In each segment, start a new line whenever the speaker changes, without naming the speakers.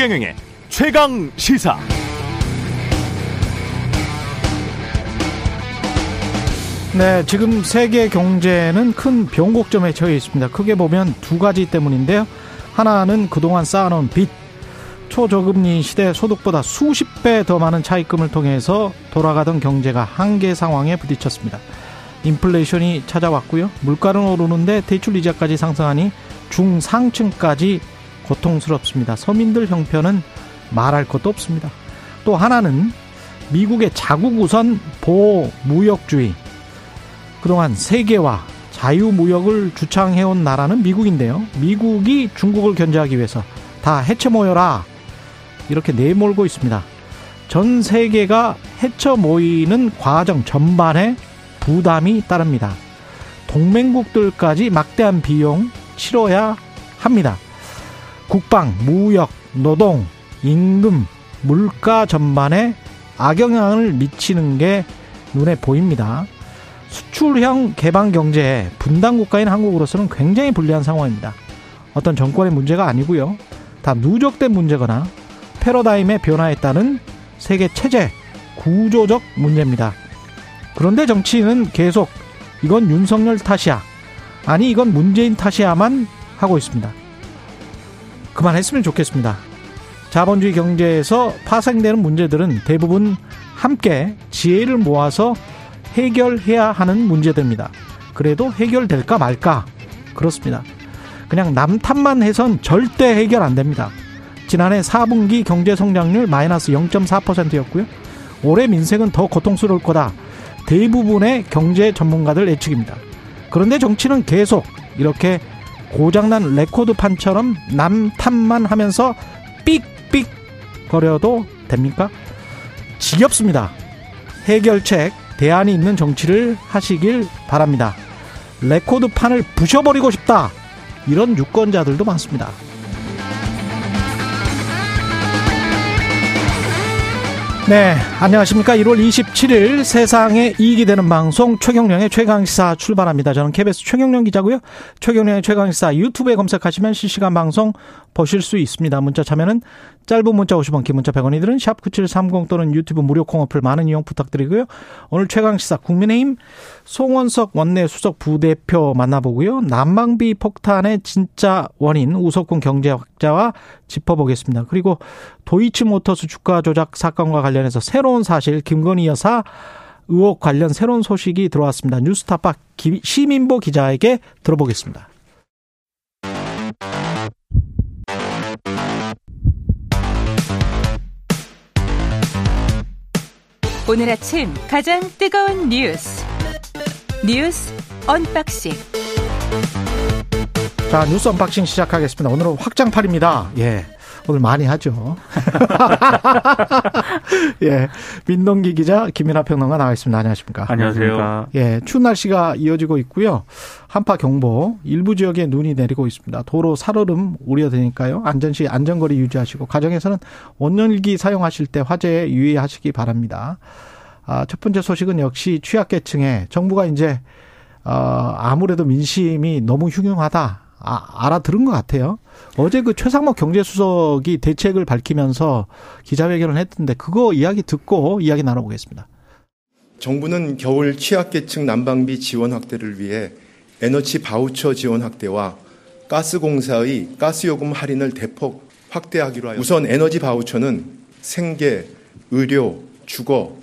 최경영의 최강 시사.
네, 지금 세계 경제는 큰 변곡점에 처해 있습니다. 크게 보면 두 가지 때문인데요. 하나는 그동안 쌓아놓은 빚, 초저금리 시대 소득보다 수십 배 더 많은 차입금을 통해서 돌아가던 경제가 한계 상황에 부딪혔습니다. 인플레이션이 찾아왔고요. 물가는 오르는데 대출 이자까지 상승하니 중상층까지 고통스럽습니다. 서민들 형편은 말할 것도 없습니다. 또 하나는 미국의 자국 우선 보호 무역주의. 그동안 세계와 자유 무역을 주창해온 나라는 미국인데요. 미국이 중국을 견제하기 위해서 다 해쳐 모여라. 이렇게 내몰고 있습니다. 전 세계가 해쳐 모이는 과정 전반에 부담이 따릅니다. 동맹국들까지 막대한 비용 치러야 합니다. 국방, 무역, 노동, 임금, 물가 전반에 악영향을 미치는 게 눈에 보입니다. 수출형 개방 경제에 분단 국가인 한국으로서는 굉장히 불리한 상황입니다. 어떤 정권의 문제가 아니고요. 다 누적된 문제거나 패러다임의 변화에 따른 세계 체제, 구조적 문제입니다. 그런데 정치인은 계속 이건 윤석열 탓이야. 아니 이건 문재인 탓이야만 하고 있습니다. 그만했으면 좋겠습니다. 자본주의 경제에서 파생되는 문제들은 대부분 함께 지혜를 모아서 해결해야 하는 문제들입니다. 그래도 해결될까 말까? 그렇습니다. 그냥 남 탓만 해선 절대 해결 안 됩니다. 지난해 4분기 경제 성장률 마이너스 0.4%였고요. 올해 민생은 더 고통스러울 거다. 대부분의 경제 전문가들 예측입니다. 그런데 정치는 계속 이렇게 고장난 레코드판처럼 남 탓만 하면서 삑삑 거려도 됩니까? 지겹습니다. 해결책, 대안이 있는 정치를 하시길 바랍니다. 레코드판을 부셔버리고 싶다. 이런 유권자들도 많습니다. 네, 안녕하십니까. 1월 27일 세상에 이익이 되는 방송 최경령의 최강시사 출발합니다. 저는 KBS 최경령 기자고요. 최경령의 최강시사 유튜브에 검색하시면 실시간 방송 보실 수 있습니다. 문자 참여는 짧은 문자 50원, 긴 문자 100원이 들은 샵9730 또는 유튜브 무료 콩 어플 많은 이용 부탁드리고요. 오늘 최강시사 국민의힘 송원석 원내 수석 부대표 만나보고요. 난방비 폭탄의 진짜 원인 우석군 경제학자와 짚어보겠습니다. 그리고 도이치모터스 주가 조작 사건과 관련해서 새로운 사실 김건희 여사 의혹 관련 새로운 소식이 들어왔습니다. 뉴스타파 시민보 기자에게 들어보겠습니다.
오늘 아침 가장 뜨거운 뉴스 뉴스 unboxing
자 뉴스 unboxing 시작하겠습니다. 오늘은 확장판입니다. 예. 오늘 많이 하죠. 예. 민동기 기자, 김민하 평론가 나와 있습니다. 안녕하십니까.
안녕하세요.
예. 추운 날씨가 이어지고 있고요. 한파 경보, 일부 지역에 눈이 내리고 있습니다. 도로 살얼음 우려되니까요. 안전시 안전거리 유지하시고, 가정에서는 원열기 사용하실 때 화재에 유의하시기 바랍니다. 아, 첫 번째 소식은 역시 취약계층에 정부가 이제, 어, 아무래도 민심이 너무 흉흉하다. 아, 알아들은 것 같아요. 어제 그 최상목 경제수석이 대책을 밝히면서 기자회견을 했던데 그거 이야기 듣고 이야기 나눠보겠습니다.
정부는 겨울 취약계층 난방비 지원 확대를 위해 에너지 바우처 지원 확대와 가스공사의 가스요금 할인을 대폭 확대하기로 하여 우선 에너지 바우처는 생계, 의료, 주거,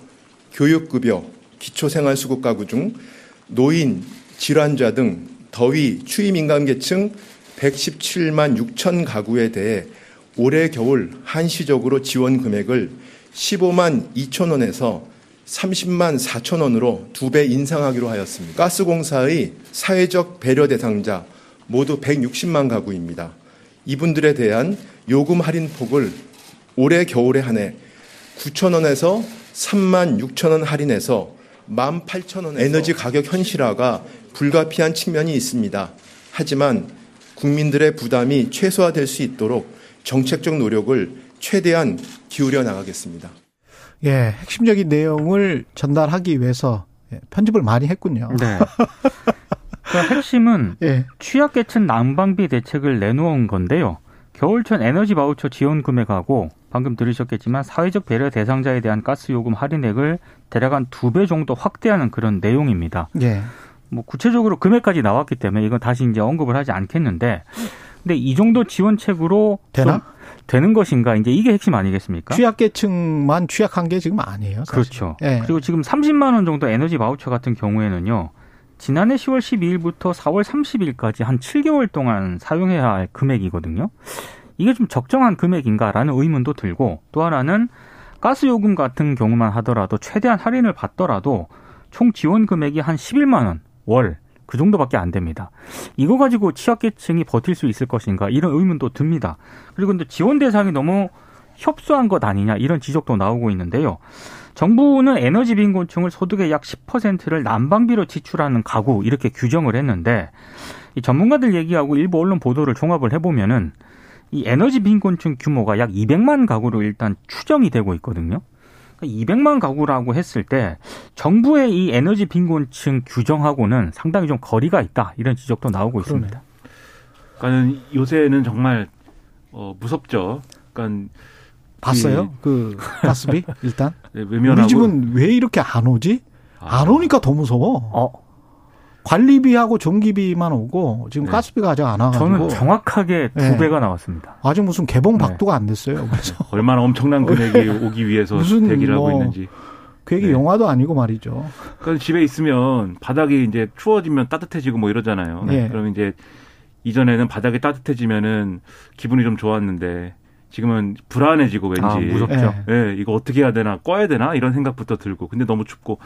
교육급여, 기초생활수급 가구 중 노인, 질환자 등 더위, 추위 민감 계층 117만 6천 가구에 대해 올해 겨울 한시적으로 지원 금액을 15만 2천 원에서 30만 4천 원으로 두 배 인상하기로 하였습니다. 가스공사의 사회적 배려 대상자 모두 160만 가구입니다. 이분들에 대한 요금 할인 폭을 올해 겨울에 한해 9천 원에서 3만 6천 원 할인해서 1만 8천 원 에너지 가격 현실화가 불가피한 측면이 있습니다. 하지만 국민들의 부담이 최소화될 수 있도록 정책적 노력을 최대한 기울여 나가겠습니다.
예, 핵심적인 내용을 전달하기 위해서 예, 편집을 많이 했군요.
네. 그 핵심은 예. 취약계층 난방비 대책을 내놓은 건데요. 겨울철 에너지 바우처 지원 금액하고 방금 들으셨겠지만 사회적 배려 대상자에 대한 가스 요금 할인액을 대략 한 두 배 정도 확대하는 그런 내용입니다.
예.
뭐 구체적으로 금액까지 나왔기 때문에 이건 다시 이제 언급을 하지 않겠는데 근데 이 정도 지원책으로
되나?
되는 것인가 이제 이게 핵심 아니겠습니까?
취약계층만 취약한 게 지금 아니에요. 사실.
그렇죠.
예.
그리고 지금 30만 원 정도 에너지 바우처 같은 경우에는요. 지난해 10월 12일부터 4월 30일까지 한 7개월 동안 사용해야 할 금액이거든요. 이게 좀 적정한 금액인가라는 의문도 들고 또 하나는 가스 요금 같은 경우만 하더라도 최대한 할인을 받더라도 총 지원 금액이 한 11만 원 월 그 정도밖에 안 됩니다. 이거 가지고 취약계층이 버틸 수 있을 것인가 이런 의문도 듭니다. 그리고 근데 지원 대상이 너무 협소한 것 아니냐 이런 지적도 나오고 있는데요. 정부는 에너지 빈곤층을 소득의 약 10%를 난방비로 지출하는 가구 이렇게 규정을 했는데 이 전문가들 얘기하고 일부 언론 보도를 종합을 해보면은 이 에너지 빈곤층 규모가 약 200만 가구로 일단 추정이 되고 있거든요. 200만 그러니까 가구라고 했을 때 정부의 이 에너지 빈곤층 규정하고는 상당히 좀 거리가 있다 이런 지적도 나오고
그러네.
있습니다.
그러니까 요새는 정말 어, 무섭죠. 그러니까
봤어요? 그 가스비 일단
네, 외면하고
우리 집은 왜 이렇게 안 오지?
아.
안 오니까 더 무서워.
어,
관리비하고 전기비만 오고 지금
네.
가스비가 아직 안 와가지고
저는 정확하게 두
네.
배가 나왔습니다.
아직 무슨 개봉
네.
박두가 안 됐어요. 그래서
얼마나 엄청난 금액이 오기 위해서
무슨
대기를 하고
뭐
있는지.
그게
네.
영화도 아니고 말이죠.
그러니까 집에 있으면 바닥이 이제 추워지면 따뜻해지고 뭐 이러잖아요.
네.
그럼 이제 이전에는 바닥이 따뜻해지면은 기분이 좀 좋았는데 지금은 불안해지고 왠지
아, 무섭죠.
예.
예, 이거 어떻게 해야 되나 꺼야 되나 이런 생각부터 들고 근데 너무 춥고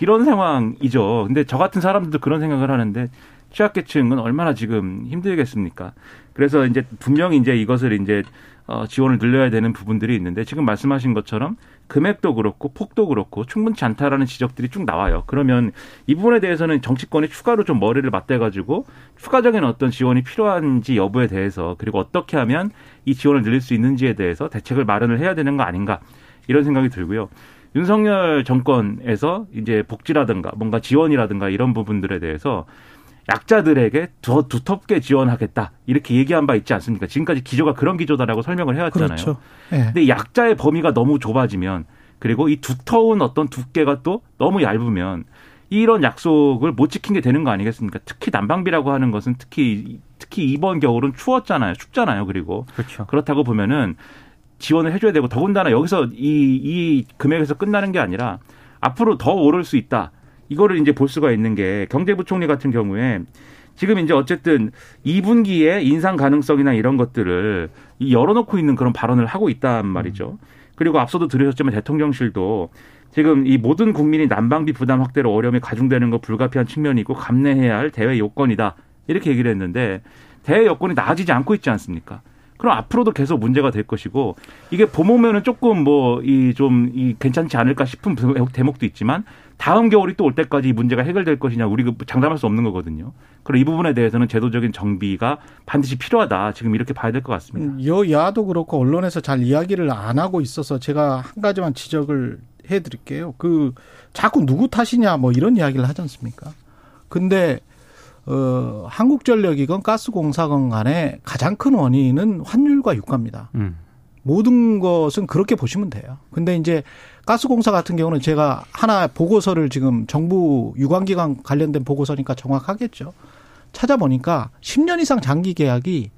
이런 상황이죠. 근데 저 같은 사람들도 그런 생각을 하는데 취약계층은 얼마나 지금 힘들겠습니까? 그래서 이제 분명히 이제 이것을 이제 어, 지원을 늘려야 되는 부분들이 있는데 지금 말씀하신 것처럼 금액도 그렇고 폭도 그렇고 충분치 않다라는 지적들이 쭉 나와요. 그러면 이 부분에 대해서는 정치권이 추가로 좀 머리를 맞대가지고 추가적인 어떤 지원이 필요한지 여부에 대해서 그리고 어떻게 하면 이 지원을 늘릴 수 있는지에 대해서 대책을 마련을 해야 되는 거 아닌가 이런 생각이 들고요. 윤석열 정권에서 이제 복지라든가 뭔가 지원이라든가 이런 부분들에 대해서 약자들에게 더 두텁게 지원하겠다 이렇게 얘기한 바 있지 않습니까? 지금까지 기조가 그런 기조다라고 설명을 해왔잖아요.
그렇죠. 예.
근데 약자의 범위가 너무 좁아지면 그리고 이 두터운 어떤 두께가 또 너무 얇으면 이런 약속을 못 지킨 게 되는 거 아니겠습니까? 특히 난방비라고 하는 것은 특히 특히 이번 겨울은 추웠잖아요. 춥잖아요. 그리고
그렇죠.
그렇다고 보면은 지원을 해줘야 되고 더군다나 여기서 이, 이 금액에서 끝나는 게 아니라 앞으로 더 오를 수 있다. 이거를 이제 볼 수가 있는 게 경제부총리 같은 경우에 지금 이제 어쨌든 2분기에 인상 가능성이나 이런 것들을 이 열어놓고 있는 그런 발언을 하고 있단 말이죠. 그리고 앞서도 들으셨지만 대통령실도 지금 이 모든 국민이 난방비 부담 확대로 어려움이 가중되는 거 불가피한 측면이 있고 감내해야 할 대외 요건이다. 이렇게 얘기를 했는데 대외 여건이 나아지지 않고 있지 않습니까? 그럼 앞으로도 계속 문제가 될 것이고 이게 봄오면은 조금 뭐 이좀이 괜찮지 않을까 싶은 대목도 있지만 다음 겨울이 또 올 때까지 이 문제가 해결될 것이냐 우리가 장담할 수 없는 거거든요. 그리고 이 부분에 대해서는 제도적인 정비가 반드시 필요하다. 지금 이렇게 봐야 될 것 같습니다.
음, 여야도 그렇고 언론에서 잘 이야기를 안 하고 있어서 제가 한 가지만 지적을 해드릴게요. 그 자꾸 누구 탓이냐 뭐 이런 이야기를 하지 않습니까? 근데 어, 한국전력이건 가스공사건 간에 가장 큰 원인은 환율과 유가입니다.
음.
모든 것은 그렇게 보시면 돼요. 근데 이제 가스공사 같은 경우는 제가 하나 보고서를 지금 정부 유관기관 관련된 보고서니까 정확하겠죠. 찾아보니까 10년 이상 장기 계약이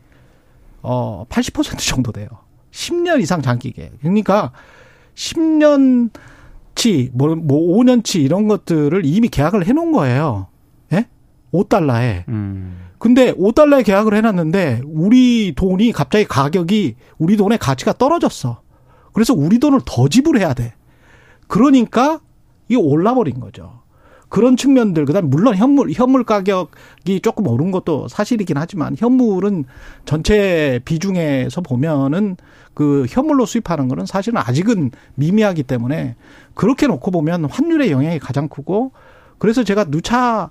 어, 80% 정도 돼요. 10년 이상 장기 계약. 그러니까 10년 치, 뭐, 뭐 5년치 이런 것들을 이미 계약을 해 놓은 거예요. 예? 5달러에.
음.
근데 5달러에 계약을 해놨는데 우리 돈이 갑자기 가격이 우리 돈의 가치가 떨어졌어. 그래서 우리 돈을 더 지불해야 돼. 그러니까 이게 올라버린 거죠. 그런 측면들 그다음 에 물론 현물 현물 가격이 조금 오른 것도 사실이긴 하지만 현물은 전체 비중에서 보면은 그 현물로 수입하는 거는 사실은 아직은 미미하기 때문에 그렇게 놓고 보면 환율의 영향이 가장 크고 그래서 제가 누차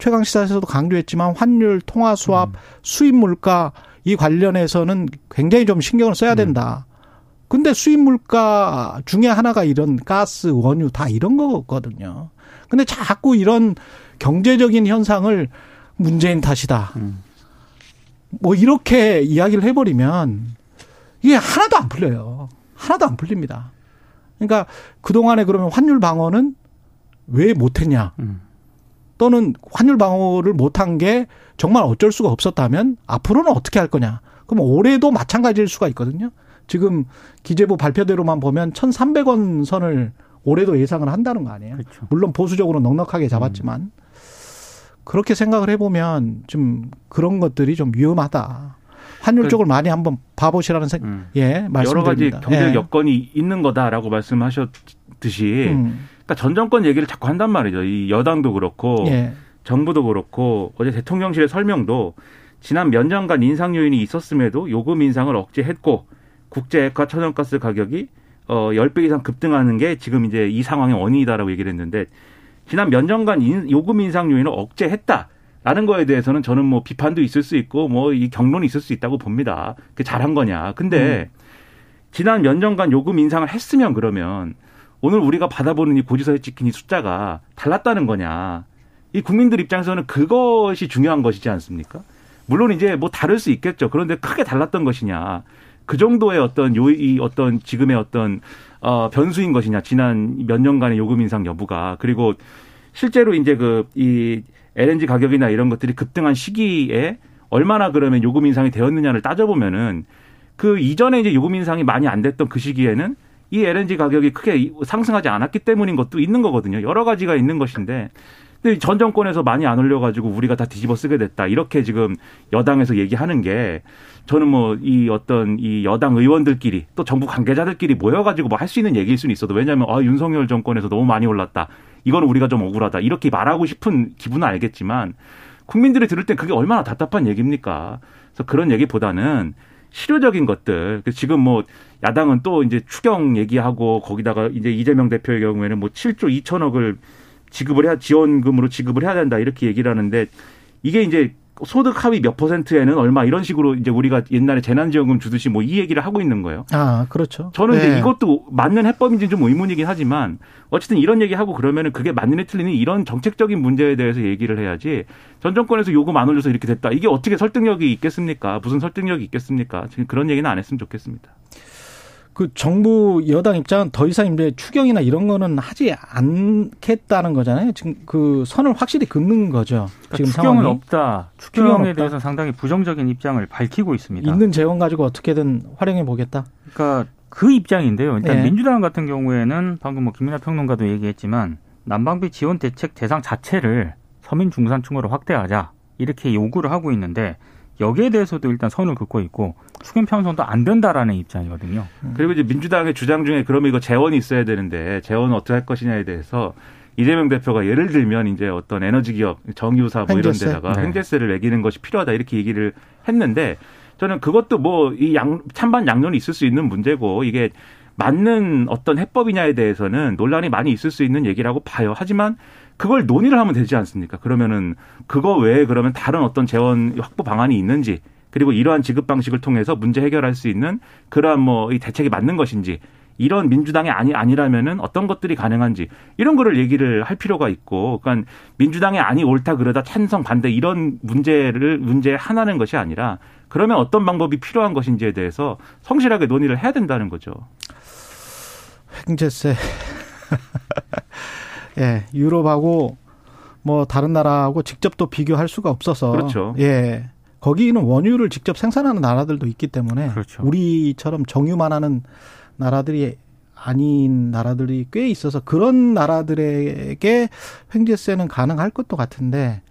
최강 시사에서도 강조했지만 환율, 통화 수합, 수입 물가 이 관련해서는 굉장히 좀 신경을 써야 된다. 근데 수입 물가 중에 하나가 이런 가스, 원유 다 이런 거거든요. 근데 자꾸 이런 경제적인 현상을 문재인 탓이다. 뭐 이렇게 이야기를 해버리면 이게 하나도 안 풀려요. 하나도 안 풀립니다. 그러니까 그동안에 그러면 환율 방어는 왜 못했냐.
음.
또는 환율 방어를 못한 게 정말 어쩔 수가 없었다면 앞으로는 어떻게 할 거냐. 그럼 올해도 마찬가지일 수가 있거든요. 지금 기재부 발표대로만 보면 1,300원 선을 올해도 예상을 한다는 거 아니에요.
그렇죠.
물론 보수적으로 넉넉하게 잡았지만 음. 그렇게 생각을 해보면 좀 그런 것들이 좀 위험하다. 환율 그, 쪽을 많이 한번 봐보시라는 생, 음. 예, 말씀드립니다.
여러 가지 경제 예. 여건이 있는 거다라고 말씀하셨듯이, 음. 그러니까 전 정권 얘기를 자꾸 한단 말이죠. 이 여당도 그렇고, 예. 정부도 그렇고, 어제 대통령실의 설명도 지난 몇 년간 인상 요인이 있었음에도 요금 인상을 억제했고, 국제액화 천연가스 가격이 어 10배 이상 급등하는 게 지금 이제 이 상황의 원인이다라고 얘기를 했는데 지난 몇 년간 인, 요금 인상 요인을 억제했다. 라는 거에 대해서는 저는 뭐 비판도 있을 수 있고 뭐 이 경론이 있을 수 있다고 봅니다. 그게 잘한 거냐. 근데 음. 지난 몇 년간 요금 인상을 했으면 그러면 오늘 우리가 받아보는 이 고지서에 찍힌 이 숫자가 달랐다는 거냐. 이 국민들 입장에서는 그것이 중요한 것이지 않습니까? 물론 이제 뭐 다를 수 있겠죠. 그런데 크게 달랐던 것이냐. 그 정도의 어떤 요, 이 어떤 지금의 어떤 어, 변수인 것이냐. 지난 몇 년간의 요금 인상 여부가. 그리고 실제로 이제 그 이 LNG 가격이나 이런 것들이 급등한 시기에 얼마나 그러면 요금 인상이 되었느냐를 따져보면은 그 이전에 이제 요금 인상이 많이 안 됐던 그 시기에는 이 LNG 가격이 크게 상승하지 않았기 때문인 것도 있는 거거든요. 여러 가지가 있는 것인데 근데 전 정권에서 많이 안 올려가지고 우리가 다 뒤집어 쓰게 됐다. 이렇게 지금 여당에서 얘기하는 게 저는 뭐 이 어떤 이 여당 의원들끼리 또 정부 관계자들끼리 모여가지고 뭐 할 수 있는 얘기일 수는 있어도 왜냐하면 아 윤석열 정권에서 너무 많이 올랐다. 이거는 우리가 좀 억울하다. 이렇게 말하고 싶은 기분은 알겠지만 국민들이 들을 땐 그게 얼마나 답답한 얘기입니까? 그래서 그런 얘기보다는 실효적인 것들. 지금 뭐 야당은 또 이제 추경 얘기하고 거기다가 이제 이재명 대표의 경우에는 뭐 7조 2천억을 지급을 해야 지원금으로 지급을 해야 된다 이렇게 얘기를 하는데 이게 이제 소득 하위 몇 퍼센트에는 얼마 이런 식으로 이제 우리가 옛날에 재난지원금 주듯이 뭐 이 얘기를 하고 있는 거예요.
아, 그렇죠.
저는 네. 이제 이것도 맞는 해법인지 좀 의문이긴 하지만 어쨌든 이런 얘기 하고 그러면은 그게 맞는 애 틀리는 이런 정책적인 문제에 대해서 얘기를 해야지 전 정권에서 요금 안 올려서 이렇게 됐다. 이게 어떻게 설득력이 있겠습니까? 무슨 설득력이 있겠습니까? 지금 그런 얘기는 안 했으면 좋겠습니다.
그 정부 여당 입장은 더 이상 이제 추경이나 이런 거는 하지 않겠다는 거잖아요. 지금 그 선을 확실히 긋는 거죠.
그러니까 지금 추경은 상황이. 없다. 추경에 대해서 상당히 부정적인 입장을 밝히고 있습니다.
있는 재원 가지고 어떻게든 활용해 보겠다.
그러니까 그 입장인데요. 일단 네. 민주당 같은 경우에는 방금 뭐 김민하 평론가도 얘기했지만 난방비 지원 대책 대상 자체를 서민 중산층으로 확대하자 이렇게 요구를 하고 있는데 여기에 대해서도 일단 선을 긋고 있고 추경 편성도 안 된다라는 입장이거든요.
음. 그리고 이제 민주당의 주장 중에 그러면 이거 재원이 있어야 되는데 재원은 어떻게 할 것이냐에 대해서 이재명 대표가 예를 들면 이제 어떤 에너지 기업, 정유사 뭐 이런 데다가 네. 횡재세를 매기는 것이 필요하다 이렇게 얘기를 했는데 저는 그것도 뭐 이 양, 찬반 양론이 있을 수 있는 문제고 이게 맞는 어떤 해법이냐에 대해서는 논란이 많이 있을 수 있는 얘기라고 봐요. 하지만 그걸 논의를 하면 되지 않습니까? 그러면은 그거 외에 그러면 다른 어떤 재원 확보 방안이 있는지 그리고 이러한 지급 방식을 통해서 문제 해결할 수 있는 그러한 뭐 이 대책이 맞는 것인지 이런 민주당이 아니 아니라면은 어떤 것들이 가능한지 이런 거를 얘기를 할 필요가 있고 그러니까 민주당이 아니 옳다 그러다 찬성 반대 이런 문제를 문제 하나는 것이 아니라 그러면 어떤 방법이 필요한 것인지에 대해서 성실하게 논의를 해야 된다는 거죠.
횡재세 예, 유럽하고 뭐 다른 나라하고 직접 또 비교할 수가 없어서
그렇죠.
예. 거기는 원유를 직접 생산하는 나라들도 있기 때문에 그렇죠. 우리처럼 정유만 하는 나라들이 아닌 나라들이 꽤 있어서 그런 나라들에게 횡재세는 가능할 것도 같은데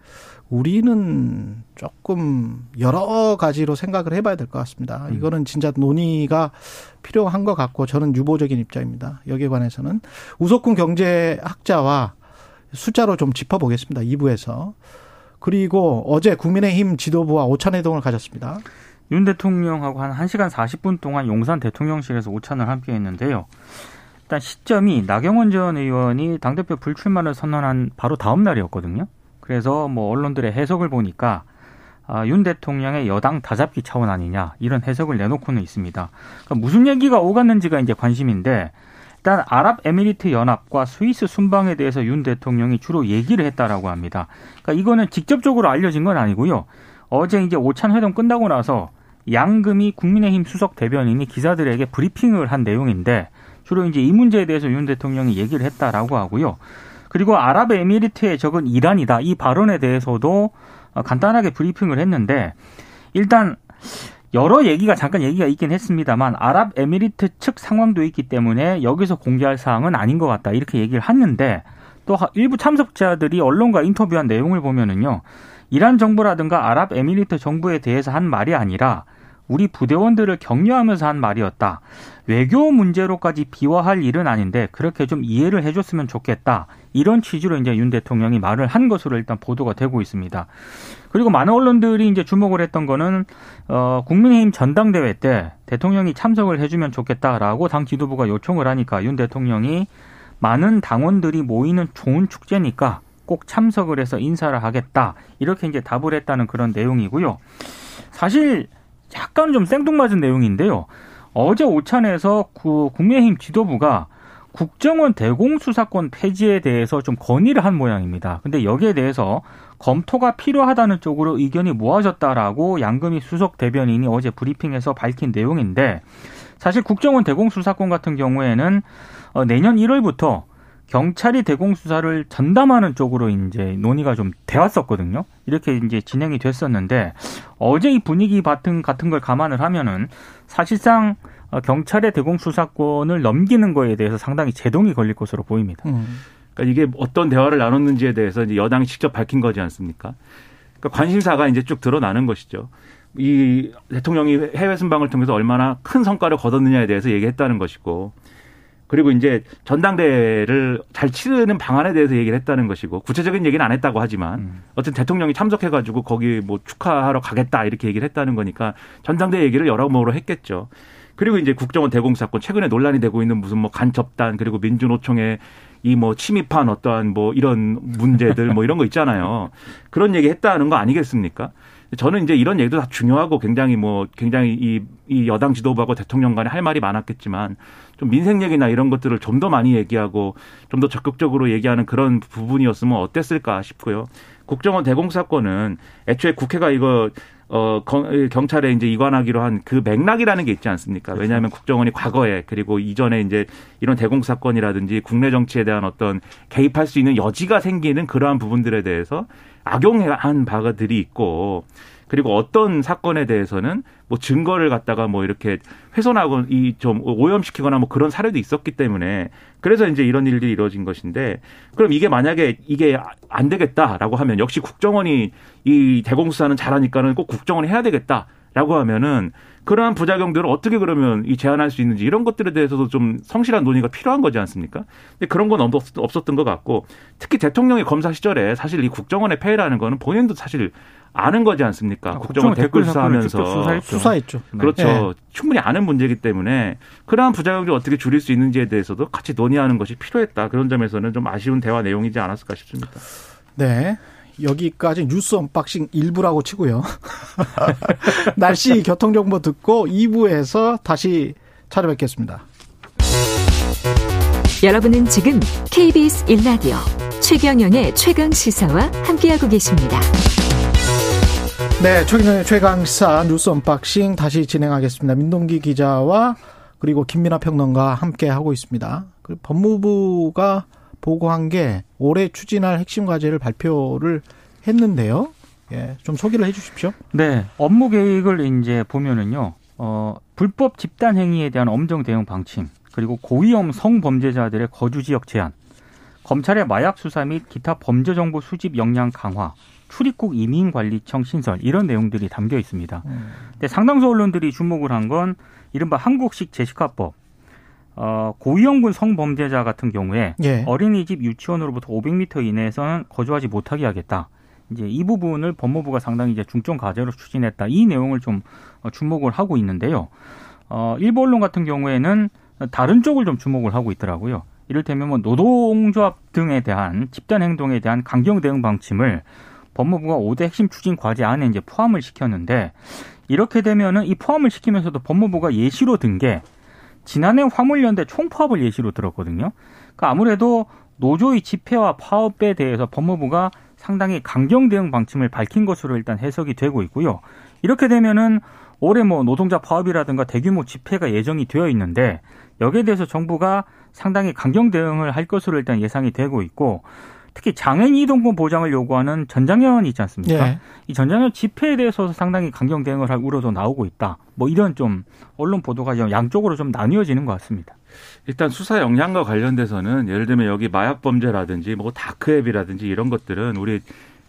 우리는 조금 여러 가지로 생각을 해봐야 될 것 같습니다. 음. 이거는 진짜 논의가 필요한 것 같고 저는 유보적인 입장입니다. 여기에 관해서는 우석훈 경제학자와 숫자로 좀 짚어보겠습니다. 2부에서. 그리고 어제 국민의힘 지도부와 오찬회동을 가졌습니다.
윤 대통령하고 한 1시간 40분 동안 용산 대통령실에서 오찬을 함께 했는데요. 일단 시점이 나경원 전 의원이 당대표 불출마를 선언한 바로 다음 날이었거든요. 그래서 뭐 언론들의 해석을 보니까 아, 윤 대통령의 여당 다잡기 차원 아니냐 이런 해석을 내놓고는 있습니다. 그러니까 무슨 얘기가 오갔는지가 이제 관심인데 일단 아랍에미리트 연합과 스위스 순방에 대해서 윤 대통령이 주로 얘기를 했다라고 합니다. 그러니까 이거는 직접적으로 알려진 건 아니고요. 어제 이제 오찬 회동 끝나고 나서 양금이 국민의힘 수석 대변인이 기자들에게 브리핑을 한 내용인데 주로 이제 이 문제에 대해서 윤 대통령이 얘기를 했다라고 하고요. 그리고 아랍에미리트의 적은 이란이다. 이 발언에 대해서도 간단하게 브리핑을 했는데 일단 여러 얘기가 잠깐 얘기가 있긴 했습니다만 아랍에미리트 측 상황도 있기 때문에 여기서 공개할 사항은 아닌 것 같다. 이렇게 얘기를 했는데 또 일부 참석자들이 언론과 인터뷰한 내용을 보면은요. 이란 정부라든가 아랍에미리트 정부에 대해서 한 말이 아니라 우리 부대원들을 격려하면서 한 말이었다. 외교 문제로까지 비화할 일은 아닌데 그렇게 좀 이해를 해줬으면 좋겠다. 이런 취지로 이제 윤 대통령이 말을 한 것으로 일단 보도가 되고 있습니다. 그리고 많은 언론들이 이제 주목을 했던 거는 어 국민의힘 전당대회 때 대통령이 참석을 해주면 좋겠다라고 당 지도부가 요청을 하니까 윤 대통령이 많은 당원들이 모이는 좋은 축제니까 꼭 참석을 해서 인사를 하겠다 이렇게 이제 답을 했다는 그런 내용이고요. 사실 약간 좀 생뚱맞은 내용인데요. 어제 오찬에서 그 국민의힘 지도부가 국정원 대공수사권 폐지에 대해서 좀 건의를 한 모양입니다. 근데 여기에 대해서 검토가 필요하다는 쪽으로 의견이 모아졌다라고 양금희 수석 대변인이 어제 브리핑에서 밝힌 내용인데 사실 국정원 대공수사권 같은 경우에는 어, 내년 1월부터 경찰이 대공수사를 전담하는 쪽으로 이제 논의가 좀 되었었거든요. 이렇게 이제 진행이 됐었는데 어제 이 분위기 같은 같은 걸 감안을 하면은 사실상 어, 경찰의 대공 수사권을 넘기는 거에 대해서 상당히 제동이 걸릴 것으로 보입니다. 음.
그러니까 이게 어떤 대화를 나눴는지에 대해서 이제 여당이 직접 밝힌 거지 않습니까? 그러니까 관심사가 이제 쭉 드러나는 것이죠. 이 대통령이 해외 순방을 통해서 얼마나 큰 성과를 거뒀느냐에 대해서 얘기했다는 것이고 그리고 이제 전당대회를 잘 치르는 방안에 대해서 얘기를 했다는 것이고 구체적인 얘기는 안 했다고 하지만 음. 어쨌든 대통령이 참석해가지고 거기 뭐 축하하러 가겠다 이렇게 얘기를 했다는 거니까 전당대회 얘기를 여러모로 했겠죠. 그리고 이제 국정원 대공 사건 최근에 논란이 되고 있는 무슨 뭐 간첩단 그리고 민주노총의 이 뭐 침입한 어떠한 뭐 이런 문제들 뭐 이런 거 있잖아요. 그런 얘기 했다는 거 아니겠습니까? 저는 이제 이런 얘기도 다 중요하고 굉장히 뭐 굉장히 이, 이 여당 지도부하고 대통령 간에 할 말이 많았겠지만 좀 민생 얘기나 이런 것들을 좀 더 많이 얘기하고 좀 더 적극적으로 얘기하는 그런 부분이었으면 어땠을까 싶고요. 국정원 대공 사건은 애초에 국회가 이거 어, 경찰에 이제 이관하기로 한 그 맥락이라는 게 있지 않습니까? 그렇죠. 왜냐하면 국정원이 과거에 그리고 이전에 이제 이런 대공 사건이라든지 국내 정치에 대한 어떤 개입할 수 있는 여지가 생기는 그러한 부분들에 대해서 악용한 바가들이 있고 그리고 어떤 사건에 대해서는 뭐 증거를 갖다가 뭐 이렇게 훼손하고 이 좀 오염시키거나 뭐 그런 사례도 있었기 때문에 그래서 이제 이런 일들이 이루어진 것인데 그럼 이게 만약에 이게 안 되겠다라고 하면 역시 국정원이 이 대공수사는 잘하니까는 꼭 국정원이 해야 되겠다라고 하면은 그러한 부작용들을 어떻게 그러면 이 제한할 수 있는지 이런 것들에 대해서도 좀 성실한 논의가 필요한 거지 않습니까? 근데 그런 건 없었던 것 같고 특히 대통령의 검사 시절에 사실 이 국정원의 폐해라는 거는 본인도 사실 아는 거지 않습니까? 아, 국정원 댓글 수사하면서
수사했죠. 수사했죠.
그렇죠. 네. 충분히 아는 문제이기 때문에 그러한 부작용을 어떻게 줄일 수 있는지에 대해서도 같이 논의하는 것이 필요했다. 그런 점에서는 좀 아쉬운 대화 내용이지 않았을까 싶습니다.
네. 여기까지 뉴스 unboxing 1부 마치고요. 날씨 교통정보 듣고 2부에서 다시 찾아뵙겠습니다.
여러분은 지금 KBS 1라디오 최경영의 최강 시사와 함께하고 계십니다.
네, 최경영의 최강 시사 뉴스 unboxing 다시 진행하겠습니다. 민동기 기자와 그리고 김민하 평론가 함께 하고 있습니다. 그 법무부가 보고한 게 올해 추진할 핵심 과제를 발표를 했는데요. 예, 좀 소개를 해 주십시오.
네, 업무 계획을 이제 보면은요. 어, 불법 집단 행위에 대한 엄정 대응 방침, 그리고 고위험 성범죄자들의 거주 지역 제한, 검찰의 마약 수사 및 기타 범죄 정보 수집 역량 강화, 출입국 이민관리청 신설 이런 내용들이 담겨 있습니다. 음. 근데 상당수 언론들이 주목을 한 건 이른바 한국식 제시카법. 어, 고위험군 성범죄자 같은 경우에 예. 어린이집 유치원으로부터 500m 이내에서는 거주하지 못하게 하겠다. 이제 이 부분을 법무부가 상당히 이제 중점 과제로 추진했다. 이 내용을 좀 어, 주목을 하고 있는데요. 어, 일부 언론 같은 경우에는 다른 쪽을 좀 주목을 하고 있더라고요. 이를테면 뭐 노동조합 등에 대한 집단 행동에 대한 강경 대응 방침을 법무부가 5대 핵심 추진 과제 안에 이제 포함을 시켰는데 이렇게 되면은 이 포함을 시키면서도 법무부가 예시로 든게 지난해 화물연대 총파업을 예시로 들었거든요. 그러니까 아무래도 노조의 집회와 파업에 대해서 법무부가 상당히 강경 대응 방침을 밝힌 것으로 일단 해석이 되고 있고요. 이렇게 되면은 올해 뭐 노동자 파업이라든가 대규모 집회가 예정이 되어 있는데 여기에 대해서 정부가 상당히 강경 대응을 할 것으로 일단 예상이 되고 있고 특히 장애인 이동권 보장을 요구하는 전장현 있지 않습니까?
예.
이 전장현 집회에 대해서 상당히 강경 대응을 할 우려도 나오고 있다. 뭐 이런 좀 언론 보도가 좀 양쪽으로 좀 나뉘어지는 것 같습니다.
일단 수사 역량과 관련돼서는 예를 들면 여기 마약 범죄라든지 뭐 다크앱이라든지 이런 것들은 우리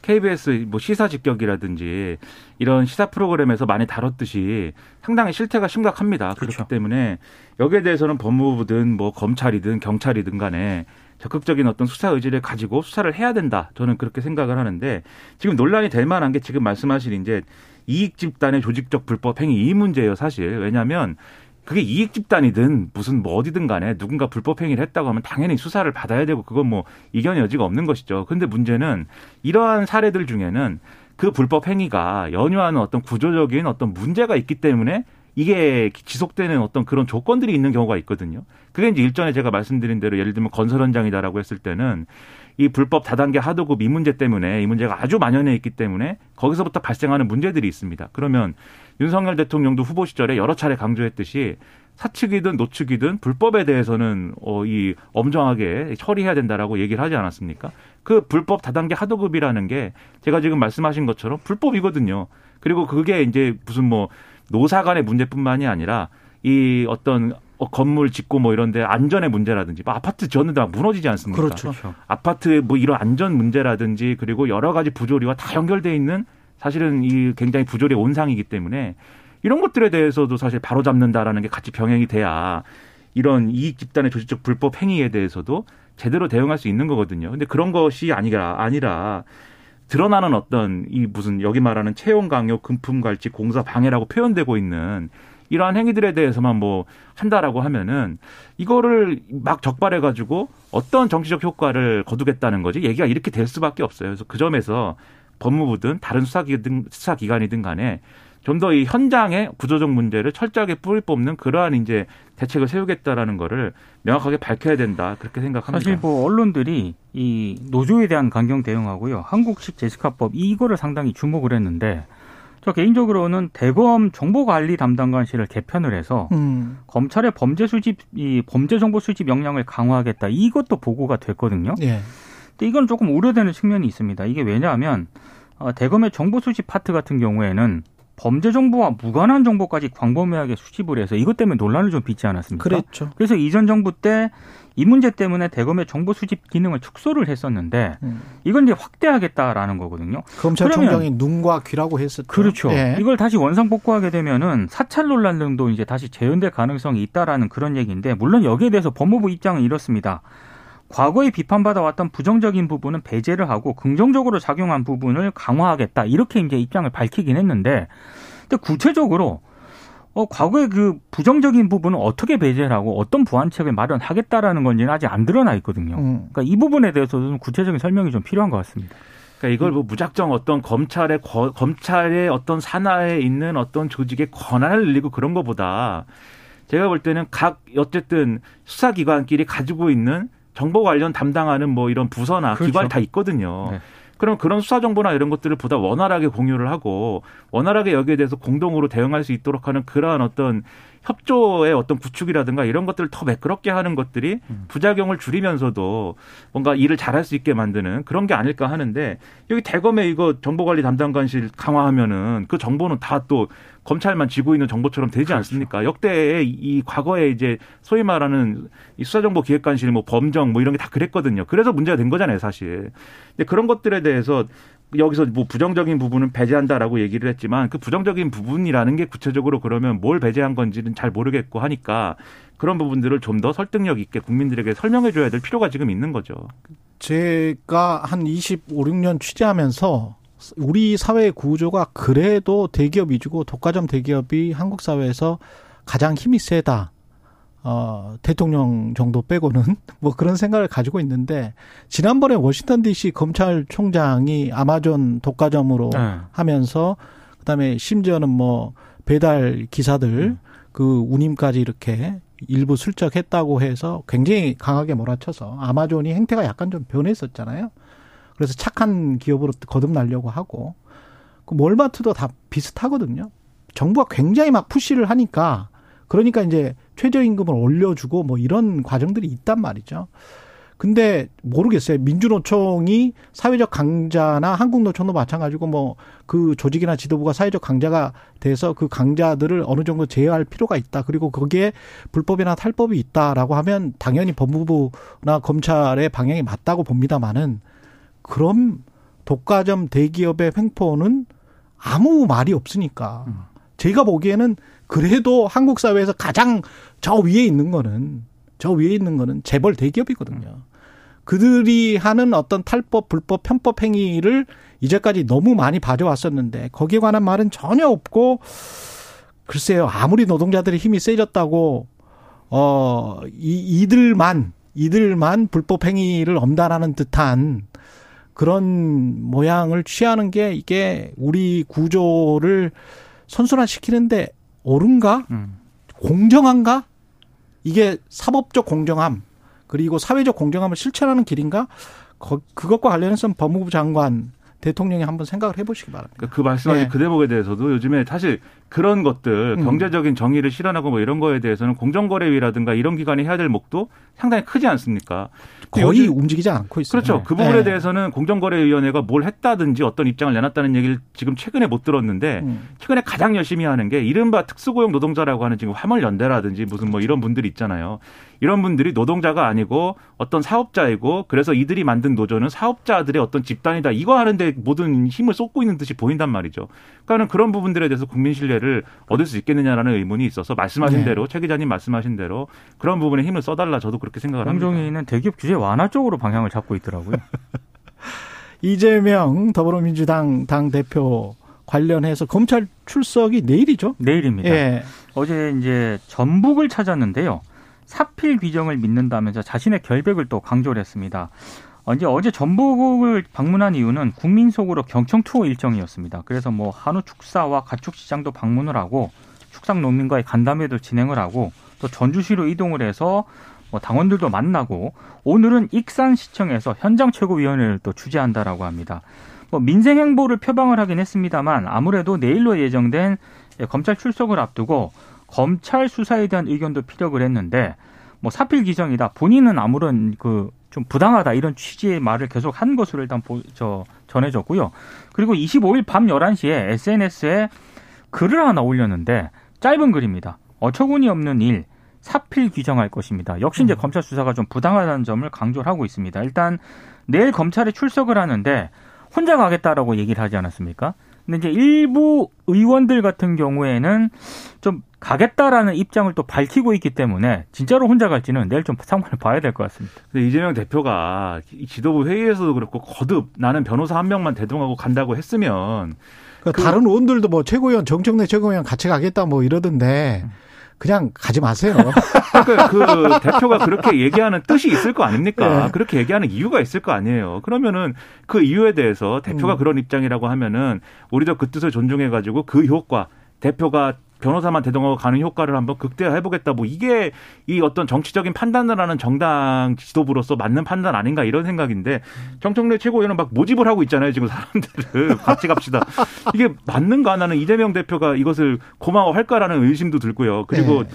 KBS 뭐 시사 직격이라든지 이런 시사 프로그램에서 많이 다뤘듯이 상당히 실태가 심각합니다. 그렇기
그렇죠.
때문에 여기에 대해서는 법무부든 뭐 검찰이든 경찰이든 간에 적극적인 어떤 수사 의지를 가지고 수사를 해야 된다. 저는 그렇게 생각을 하는데 지금 논란이 될 만한 게 지금 말씀하신 이제 이익 집단의 조직적 불법 행위 이 문제예요, 사실. 왜냐하면 그게 이익 집단이든 무슨 뭐 어디든 간에 누군가 불법 행위를 했다고 하면 당연히 수사를 받아야 되고 그건 뭐 이견의 여지가 없는 것이죠. 근데 문제는 이러한 사례들 중에는 그 불법 행위가 연유하는 어떤 구조적인 어떤 문제가 있기 때문에 이게 지속되는 어떤 그런 조건들이 있는 경우가 있거든요. 그게 이제 일전에 제가 말씀드린 대로 예를 들면 건설 현장이다라고 했을 때는 이 불법 다단계 하도급 이 문제 때문에 이 문제가 아주 만연해 있기 때문에 거기서부터 발생하는 문제들이 있습니다. 그러면 윤석열 대통령도 후보 시절에 여러 차례 강조했듯이 사측이든 노측이든 불법에 대해서는 어, 이 엄정하게 처리해야 된다라고 얘기를 하지 않았습니까? 그 불법 다단계 하도급이라는 게 제가 지금 말씀하신 것처럼 불법이거든요. 그리고 그게 이제 무슨 뭐 노사 간의 문제뿐만이 아니라 이 어떤 어, 건물 짓고 뭐 이런데 안전의 문제라든지 뭐 아파트 지었는데 막 무너지지 않습니까?
그렇죠.
아파트 뭐 이런 안전 문제라든지 그리고 여러 가지 부조리와 다 연결돼 있는 사실은 이 굉장히 부조리 온상이기 때문에 이런 것들에 대해서도 사실 바로 잡는다라는 게 같이 병행이 돼야 이런 이익 집단의 조직적 불법 행위에 대해서도 제대로 대응할 수 있는 거거든요. 근데 그런 것이 아니라 아니라 드러나는 어떤 이 무슨 여기 말하는 채용 강요, 금품 갈취, 공사 방해라고 표현되고 있는 이러한 행위들에 대해서만 뭐 한다라고 하면은 이거를 막 적발해 가지고 어떤 정치적 효과를 거두겠다는 거지 얘기가 이렇게 될 수밖에 없어요. 그래서 그 점에서 법무부든 다른 수사기든 수사기관이든 간에 좀 더 이 현장의 구조적 문제를 철저하게 뿌리 뽑는 그러한 이제 대책을 세우겠다라는 거를 명확하게 밝혀야 된다 그렇게 생각합니다.
사실 뭐 언론들이 이 노조에 대한 강경 대응하고요. 한국식 제시카법 이거를 상당히 주목을 했는데 저 개인적으로는 대검 정보관리 담당관실을 개편을 해서
음.
검찰의 범죄 수집 이 범죄 정보 수집 역량을 강화하겠다 이것도 보고가 됐거든요.
예.
근데 이건 조금 우려되는 측면이 있습니다. 이게 왜냐하면 어, 대검의 정보 수집 파트 같은 경우에는 범죄 정보와 무관한 정보까지 광범위하게 수집을 해서 이것 때문에 논란을 좀 빚지 않았습니까?
그랬죠.
그래서 이전 정부 때 이 문제 때문에 대검의 정보 수집 기능을 축소를 했었는데
음.
이걸 이제 확대하겠다라는 거거든요.
검찰총장이 눈과 귀라고 했었죠.
그렇죠.
예.
이걸 다시 원상 복구하게 되면은 사찰 논란 등도 이제 다시 재현될 가능성이 있다라는 그런 얘기인데 물론 여기에 대해서 법무부 입장은 이렇습니다. 과거에 비판받아 왔던 부정적인 부분은 배제를 하고 긍정적으로 작용한 부분을 강화하겠다 이렇게 이제 입장을 밝히긴 했는데 근데 구체적으로 어, 과거에 그 부정적인 부분은 어떻게 배제를 하고 어떤 보완책을 마련하겠다라는 건지는 아직 안 드러나 있거든요.
음.
그러니까 이 부분에 대해서도 좀 구체적인 설명이 좀 필요한 것 같습니다.
그러니까 이걸 뭐 무작정 어떤 검찰의 거- 검찰의 어떤 산하에 있는 어떤 조직의 권한을 늘리고 그런 것보다 제가 볼 때는 각 어쨌든 수사기관끼리 가지고 있는 정보 관련 담당하는 뭐 이런 부서나
그렇죠.
기관이 다 있거든요.
네.
그럼 그런 수사 정보나 이런 것들을 보다 원활하게 공유를 하고 원활하게 여기에 대해서 공동으로 대응할 수 있도록 하는 그러한 어떤 협조의 어떤 구축이라든가 이런 것들을 더 매끄럽게 하는 것들이
음.
부작용을 줄이면서도 뭔가 일을 잘할 수 있게 만드는 그런 게 아닐까 하는데 여기 대검에 이거 정보관리 담당관실 강화하면은 그 정보는 다 또 검찰만 쥐고 있는 정보처럼 되지 않습니까? 역대의 이 과거에 이제 소위 말하는 이 수사정보 기획관실 뭐 범정 뭐 이런 게 다 그랬거든요. 그래서 문제가 된 거잖아요, 사실. 근데 그런 것들에 대해서 여기서 뭐 부정적인 부분은 배제한다라고 얘기를 했지만 그 부정적인 부분이라는 게 구체적으로 그러면 뭘 배제한 건지는 잘 모르겠고 하니까 그런 부분들을 좀 더 설득력 있게 국민들에게 설명해 줘야 될 필요가 지금 있는 거죠.
제가 한 25, 6년 취재하면서 우리 사회 구조가 그래도 대기업 위주고 독과점 대기업이 한국 사회에서 가장 힘이 세다. 어, 대통령 정도 빼고는 뭐 그런 생각을 가지고 있는데 지난번에 워싱턴 DC 검찰총장이 아마존 독과점으로
네.
하면서 그다음에 심지어는 뭐 배달 기사들 그 운임까지 이렇게 일부 슬쩍했다고 해서 굉장히 강하게 몰아쳐서 아마존이 행태가 약간 좀 변했었잖아요. 그래서 착한 기업으로 거듭나려고 하고 그 몰마트도 다 비슷하거든요. 정부가 굉장히 막 푸시를 하니까 그러니까 이제 최저임금을 올려주고 뭐 이런 과정들이 있단 말이죠. 근데 모르겠어요. 민주노총이 사회적 강자나 한국노총도 마찬가지고 뭐 그 조직이나 지도부가 사회적 강자가 돼서 그 강자들을 어느 정도 제어할 필요가 있다. 그리고 거기에 불법이나 탈법이 있다라고 하면 당연히 법무부나 검찰의 방향이 맞다고 봅니다만은 그럼 독과점 대기업의 횡포는 아무 말이 없으니까. 제가 보기에는 그래도 한국 사회에서 가장 저 위에 있는 거는 저 위에 있는 거는 재벌 대기업이거든요. 그들이 하는 어떤 탈법, 불법, 편법 행위를 이제까지 너무 많이 봐줘왔었는데 거기에 관한 말은 전혀 없고 글쎄요 아무리 노동자들의 힘이 세졌다고 어 이, 이들만 이들만 불법 행위를 엄단하는 듯한 그런 모양을 취하는 게 이게 우리 구조를 선순환시키는데 옳은가?
음.
공정한가? 이게 사법적 공정함 그리고 사회적 공정함을 실천하는 길인가? 거, 그것과 관련해서 법무부 장관 대통령이 한번 생각을 해보시기 바랍니다.
그러니까 그 말씀하신
네.
그 대목에 대해서도 요즘에 사실 그런 것들
음.
경제적인 정의를 실현하고 뭐 이런 거에 대해서는 공정거래위라든가 이런 기관이 해야 될 몫도 상당히 크지 않습니까?
거의 움직이지 않고 있어요.
그렇죠.
네.
그 부분에
네.
대해서는 공정거래위원회가 뭘 했다든지 어떤 입장을 내놨다는 얘기를 지금 최근에 못 들었는데
음.
최근에 가장 열심히 하는 게 이른바 특수고용 노동자라고 하는 지금 화물연대라든지 무슨 뭐 이런 분들이 있잖아요. 이런 분들이 노동자가 아니고 어떤 사업자이고 그래서 이들이 만든 노조는 사업자들의 어떤 집단이다. 이거 하는데 모든 힘을 쏟고 있는 듯이 보인단 말이죠. 그러니까는 그런 부분들에 대해서 국민 신뢰를 얻을 수 있겠느냐라는 의문이 있어서 말씀하신
네.
대로 최 기자님 말씀하신 대로 그런 부분에 힘을 써달라 저도 그렇게 생각을 합니다.
공정위는 대기업 규제 완화 쪽으로 방향을 잡고 있더라고요.
이재명 더불어민주당 당 대표 관련해서 검찰 출석이 내일이죠?
내일입니다.
예.
어제 이제 전북을 찾았는데요. 사필 규정을 믿는다면서 자신의 결백을 또 강조를 했습니다. 어, 이제 어제 전북을 방문한 이유는 국민 속으로 경청 투어 일정이었습니다. 그래서 뭐 한우 축사와 가축 시장도 방문을 하고 축산 농민과의 간담회도 진행을 하고 또 전주시로 이동을 해서 뭐 당원들도 만나고 오늘은 익산시청에서 현장 최고위원회를 또 주재한다라고 합니다. 뭐 민생 행보를 표방을 하긴 했습니다만 아무래도 내일로 예정된 예, 검찰 출석을 앞두고 검찰 수사에 대한 의견도 피력을 했는데 뭐 사필 기정이다. 본인은 아무런 그 좀 부당하다 이런 취지의 말을 계속 한 것으로 일단 보, 저 전해졌고요. 그리고 25일 밤 11시에 SNS에 글을 하나 올렸는데 짧은 글입니다. 어처구니 없는 일 사필 규정할 것입니다. 역시 이제 검찰 수사가 좀 부당하다는 점을 강조를 하고 있습니다. 일단 내일 검찰에 출석을 하는데 혼자 가겠다라고 얘기를 하지 않았습니까? 근데 이제 일부 의원들 같은 경우에는 좀 가겠다라는 입장을 또 밝히고 있기 때문에 진짜로 혼자 갈지는 내일 좀 상황을 봐야 될 것 같습니다.
근데 이재명 대표가 이 지도부 회의에서도 그렇고 거듭 나는 변호사 한 명만 대동하고 간다고 했으면
그러니까 다른 의원들도 뭐 최고위원 정청래 최고위원 같이 가겠다 뭐 이러던데 그냥 가지 마세요.
그러니까 그 대표가 그렇게 얘기하는 뜻이 있을 거 아닙니까?
네.
그렇게 얘기하는 이유가 있을 거 아니에요. 그러면은 그 이유에 대해서 대표가
음.
그런 입장이라고 하면은 우리도 그 뜻을 존중해 가지고 그 효과 대표가 변호사만 대동하고 가는 효과를 한번 극대화해 보겠다. 뭐 이게 이 어떤 정치적인 판단을 하는 정당 지도부로서 맞는 판단 아닌가 이런 생각인데 정청래 최고위원은 막 모집을 하고 있잖아요. 지금 사람들을 같이 갑시다. 이게 맞는가 나는 이재명 대표가 이것을 고마워할까라는 의심도 들고요. 그리고
네.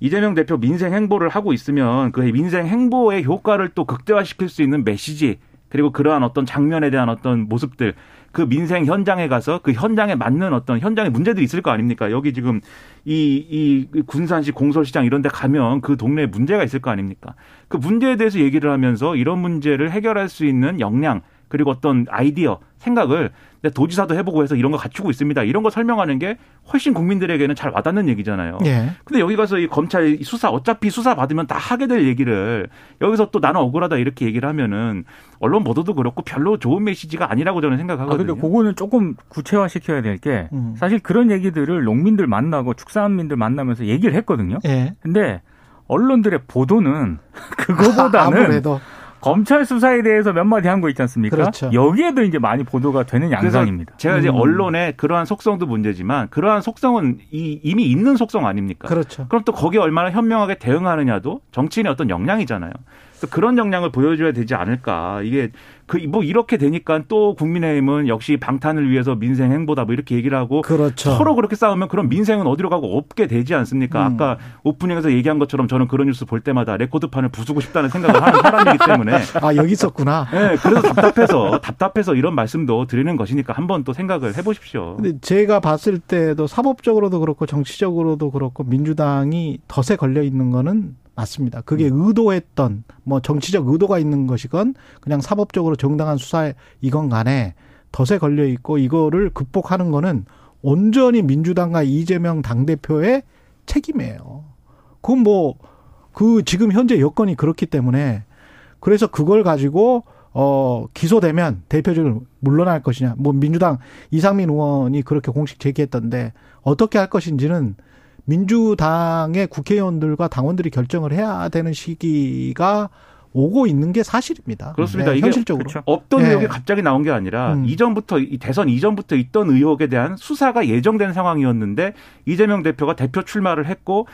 이재명 대표 민생 행보를 하고 있으면 그 민생 행보의 효과를 또 극대화시킬 수 있는 메시지 그리고 그러한 어떤 장면에 대한 어떤 모습들 그 민생 현장에 가서 그 현장에 맞는 어떤 현장의 문제들이 있을 거 아닙니까? 여기 지금 이, 이 군산시 공설시장 이런 데 가면 그 동네에 문제가 있을 거 아닙니까? 그 문제에 대해서 얘기를 하면서 이런 문제를 해결할 수 있는 역량 그리고 어떤 아이디어, 생각을 도지사도 해보고 해서 이런 거 갖추고 있습니다. 이런 거 설명하는 게 훨씬 국민들에게는 잘 와닿는 얘기잖아요.
예.
근데 여기 가서 이 검찰 수사 어차피 수사 받으면 다 하게 될 얘기를 여기서 또 나는 억울하다 이렇게 얘기를 하면은 언론 보도도 그렇고 별로 좋은 메시지가 아니라고 저는
아,
생각하거든요.
근데 그거는 조금 구체화 시켜야 될게
음.
사실 그런 얘기들을 농민들 만나고 축산민들 만나면서 얘기를 했거든요.
예.
근데 언론들의 보도는 그거보다는
아무래도
검찰 수사에 대해서 몇 마디 한 거 있지 않습니까?
그렇죠.
여기에도 이제 많이 보도가 되는 양상입니다.
제가 이제
음.
언론의 그러한 속성도 문제지만 그러한 속성은 이, 이미 있는 속성 아닙니까?
그렇죠.
그럼 또 거기에 얼마나 현명하게 대응하느냐도 정치인의 어떤 역량이잖아요. 그런 역량을 보여줘야 되지 않을까. 이게 그 뭐 이렇게 되니까 또 국민의힘은 역시 방탄을 위해서 민생 행보다 뭐 이렇게 얘기를 하고
그렇죠.
서로 그렇게 싸우면 그럼 민생은 어디로 가고 없게 되지 않습니까?
음.
아까 오프닝에서 얘기한 것처럼 저는 그런 뉴스 볼 때마다 레코드판을 부수고 싶다는 생각을 하는 사람이기 때문에
아 여기 있었구나.
네, 그래서 답답해서 답답해서 이런 말씀도 드리는 것이니까 한번 또 생각을 해보십시오.
근데 제가 봤을 때도 사법적으로도 그렇고 정치적으로도 그렇고 민주당이 덫에 걸려 있는 거는 맞습니다. 그게
음.
의도했던 뭐 정치적 의도가 있는 것이건 그냥 사법적으로 정당한 수사 이건 간에 덫에 걸려 있고 이거를 극복하는 거는 온전히 민주당과 이재명 당대표의 책임이에요. 그건 뭐 그 지금 현재 여건이 그렇기 때문에 그래서 그걸 가지고 어 기소되면 대표적으로 물러날 것이냐. 뭐 민주당 이상민 의원이 그렇게 공식 제기했던데 어떻게 할 것인지는 민주당의 국회의원들과 당원들이 결정을 해야 되는 시기가 오고 있는 게 사실입니다.
그렇습니다.
네,
이게
현실적으로.
그렇죠.
없던
네.
의혹이 갑자기 나온 게 아니라
음.
이전부터 이 대선 이전부터 있던 의혹에 대한 수사가 예정된 상황이었는데 이재명 대표가 대표 출마를 했고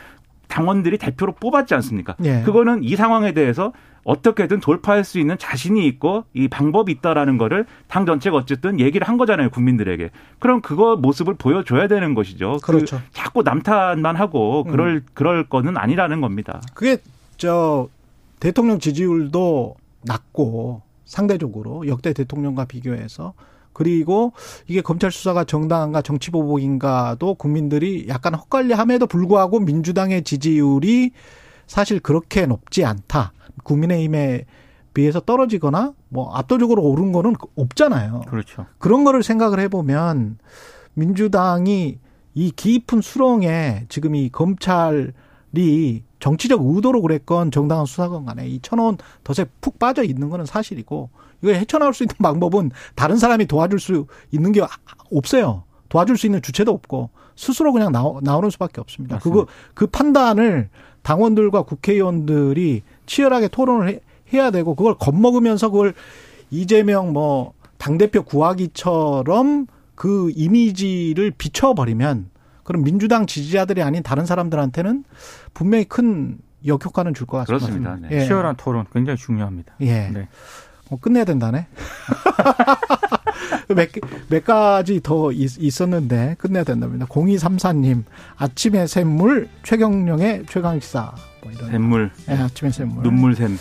당원들이 대표로 뽑았지 않습니까?
예.
그거는 이 상황에 대해서 어떻게든 돌파할 수 있는 자신이 있고 이 방법이 있다라는 거를 당 전체가 어쨌든 얘기를 한 거잖아요 국민들에게. 그럼 그거 모습을 보여줘야 되는 것이죠. 그
그렇죠. 음.
자꾸 남탓만 하고 그럴 그럴 거는 아니라는 겁니다.
그게 저 대통령 지지율도 낮고 상대적으로 역대 대통령과 비교해서 그리고 이게 검찰 수사가 정당한가 정치 보복인가도 국민들이 약간 헛갈려함에도 불구하고 민주당의 지지율이 사실 그렇게 높지 않다. 국민의힘에 비해서 떨어지거나 뭐 압도적으로 오른 거는 없잖아요.
그렇죠.
그런 거를 생각을 해보면 민주당이 이 깊은 수렁에 지금 이 검찰이 정치적 의도로 그랬건 정당한 수사건 간에 이 천원 덫에 푹 빠져 있는 거는 사실이고 이거 헤쳐나올 수 있는 방법은 다른 사람이 도와줄 수 있는 게 없어요. 도와줄 수 있는 주체도 없고 스스로 그냥 나오, 나오는 수밖에 없습니다. 그거 그 판단을 당원들과 국회의원들이 치열하게 토론을 해, 해야 되고 그걸 겁먹으면서 그걸 이재명 뭐 당대표 구하기처럼 그 이미지를 비춰버리면 그럼 민주당 지지자들이 아닌 다른 사람들한테는 분명히 큰 역효과는 줄 것 같습니다.
그렇습니다. 네.
예.
치열한 토론 굉장히 중요합니다.
예.
네.
어, 끝내야 된다네. 몇, 몇 가지 더 있, 있었는데 끝내야 된답니다. 0234님, 아침의 샘물, 최경령의 최강시사. 뭐 이런.
샘물,
예, 아침의 샘물.
눈물 샘,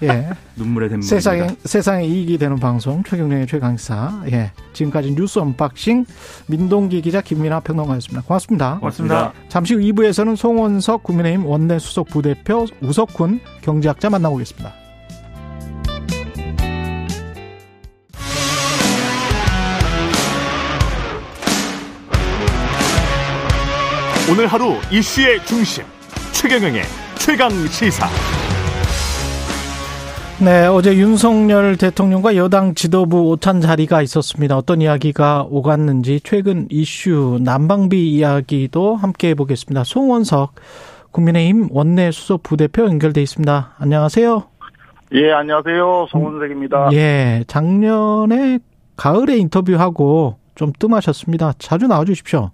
네.
예.
눈물의 샘물.
세상에, 세상에 이익이 되는 방송, 최경영의 최강시사. 예. 지금까지 뉴스 unboxing, 민동기 기자, 김민하 평론가였습니다. 고맙습니다.
고맙습니다.
잠시 후 2부에서는 송언석 국민의힘 원내 수석 부대표 우석훈 경제학자 만나보겠습니다.
오늘 하루 이슈의 중심 최경영의 최강 시사.
네, 어제 윤석열 대통령과 여당 지도부 오찬 자리가 있었습니다. 어떤 이야기가 오갔는지 최근 이슈 난방비 이야기도 함께 해보겠습니다. 송원석 국민의힘 원내 수석 부대표 연결돼 있습니다. 안녕하세요.
예, 안녕하세요. 송원석입니다.
예, 작년에 가을에 인터뷰하고 좀 뜸하셨습니다. 자주 나와주십시오.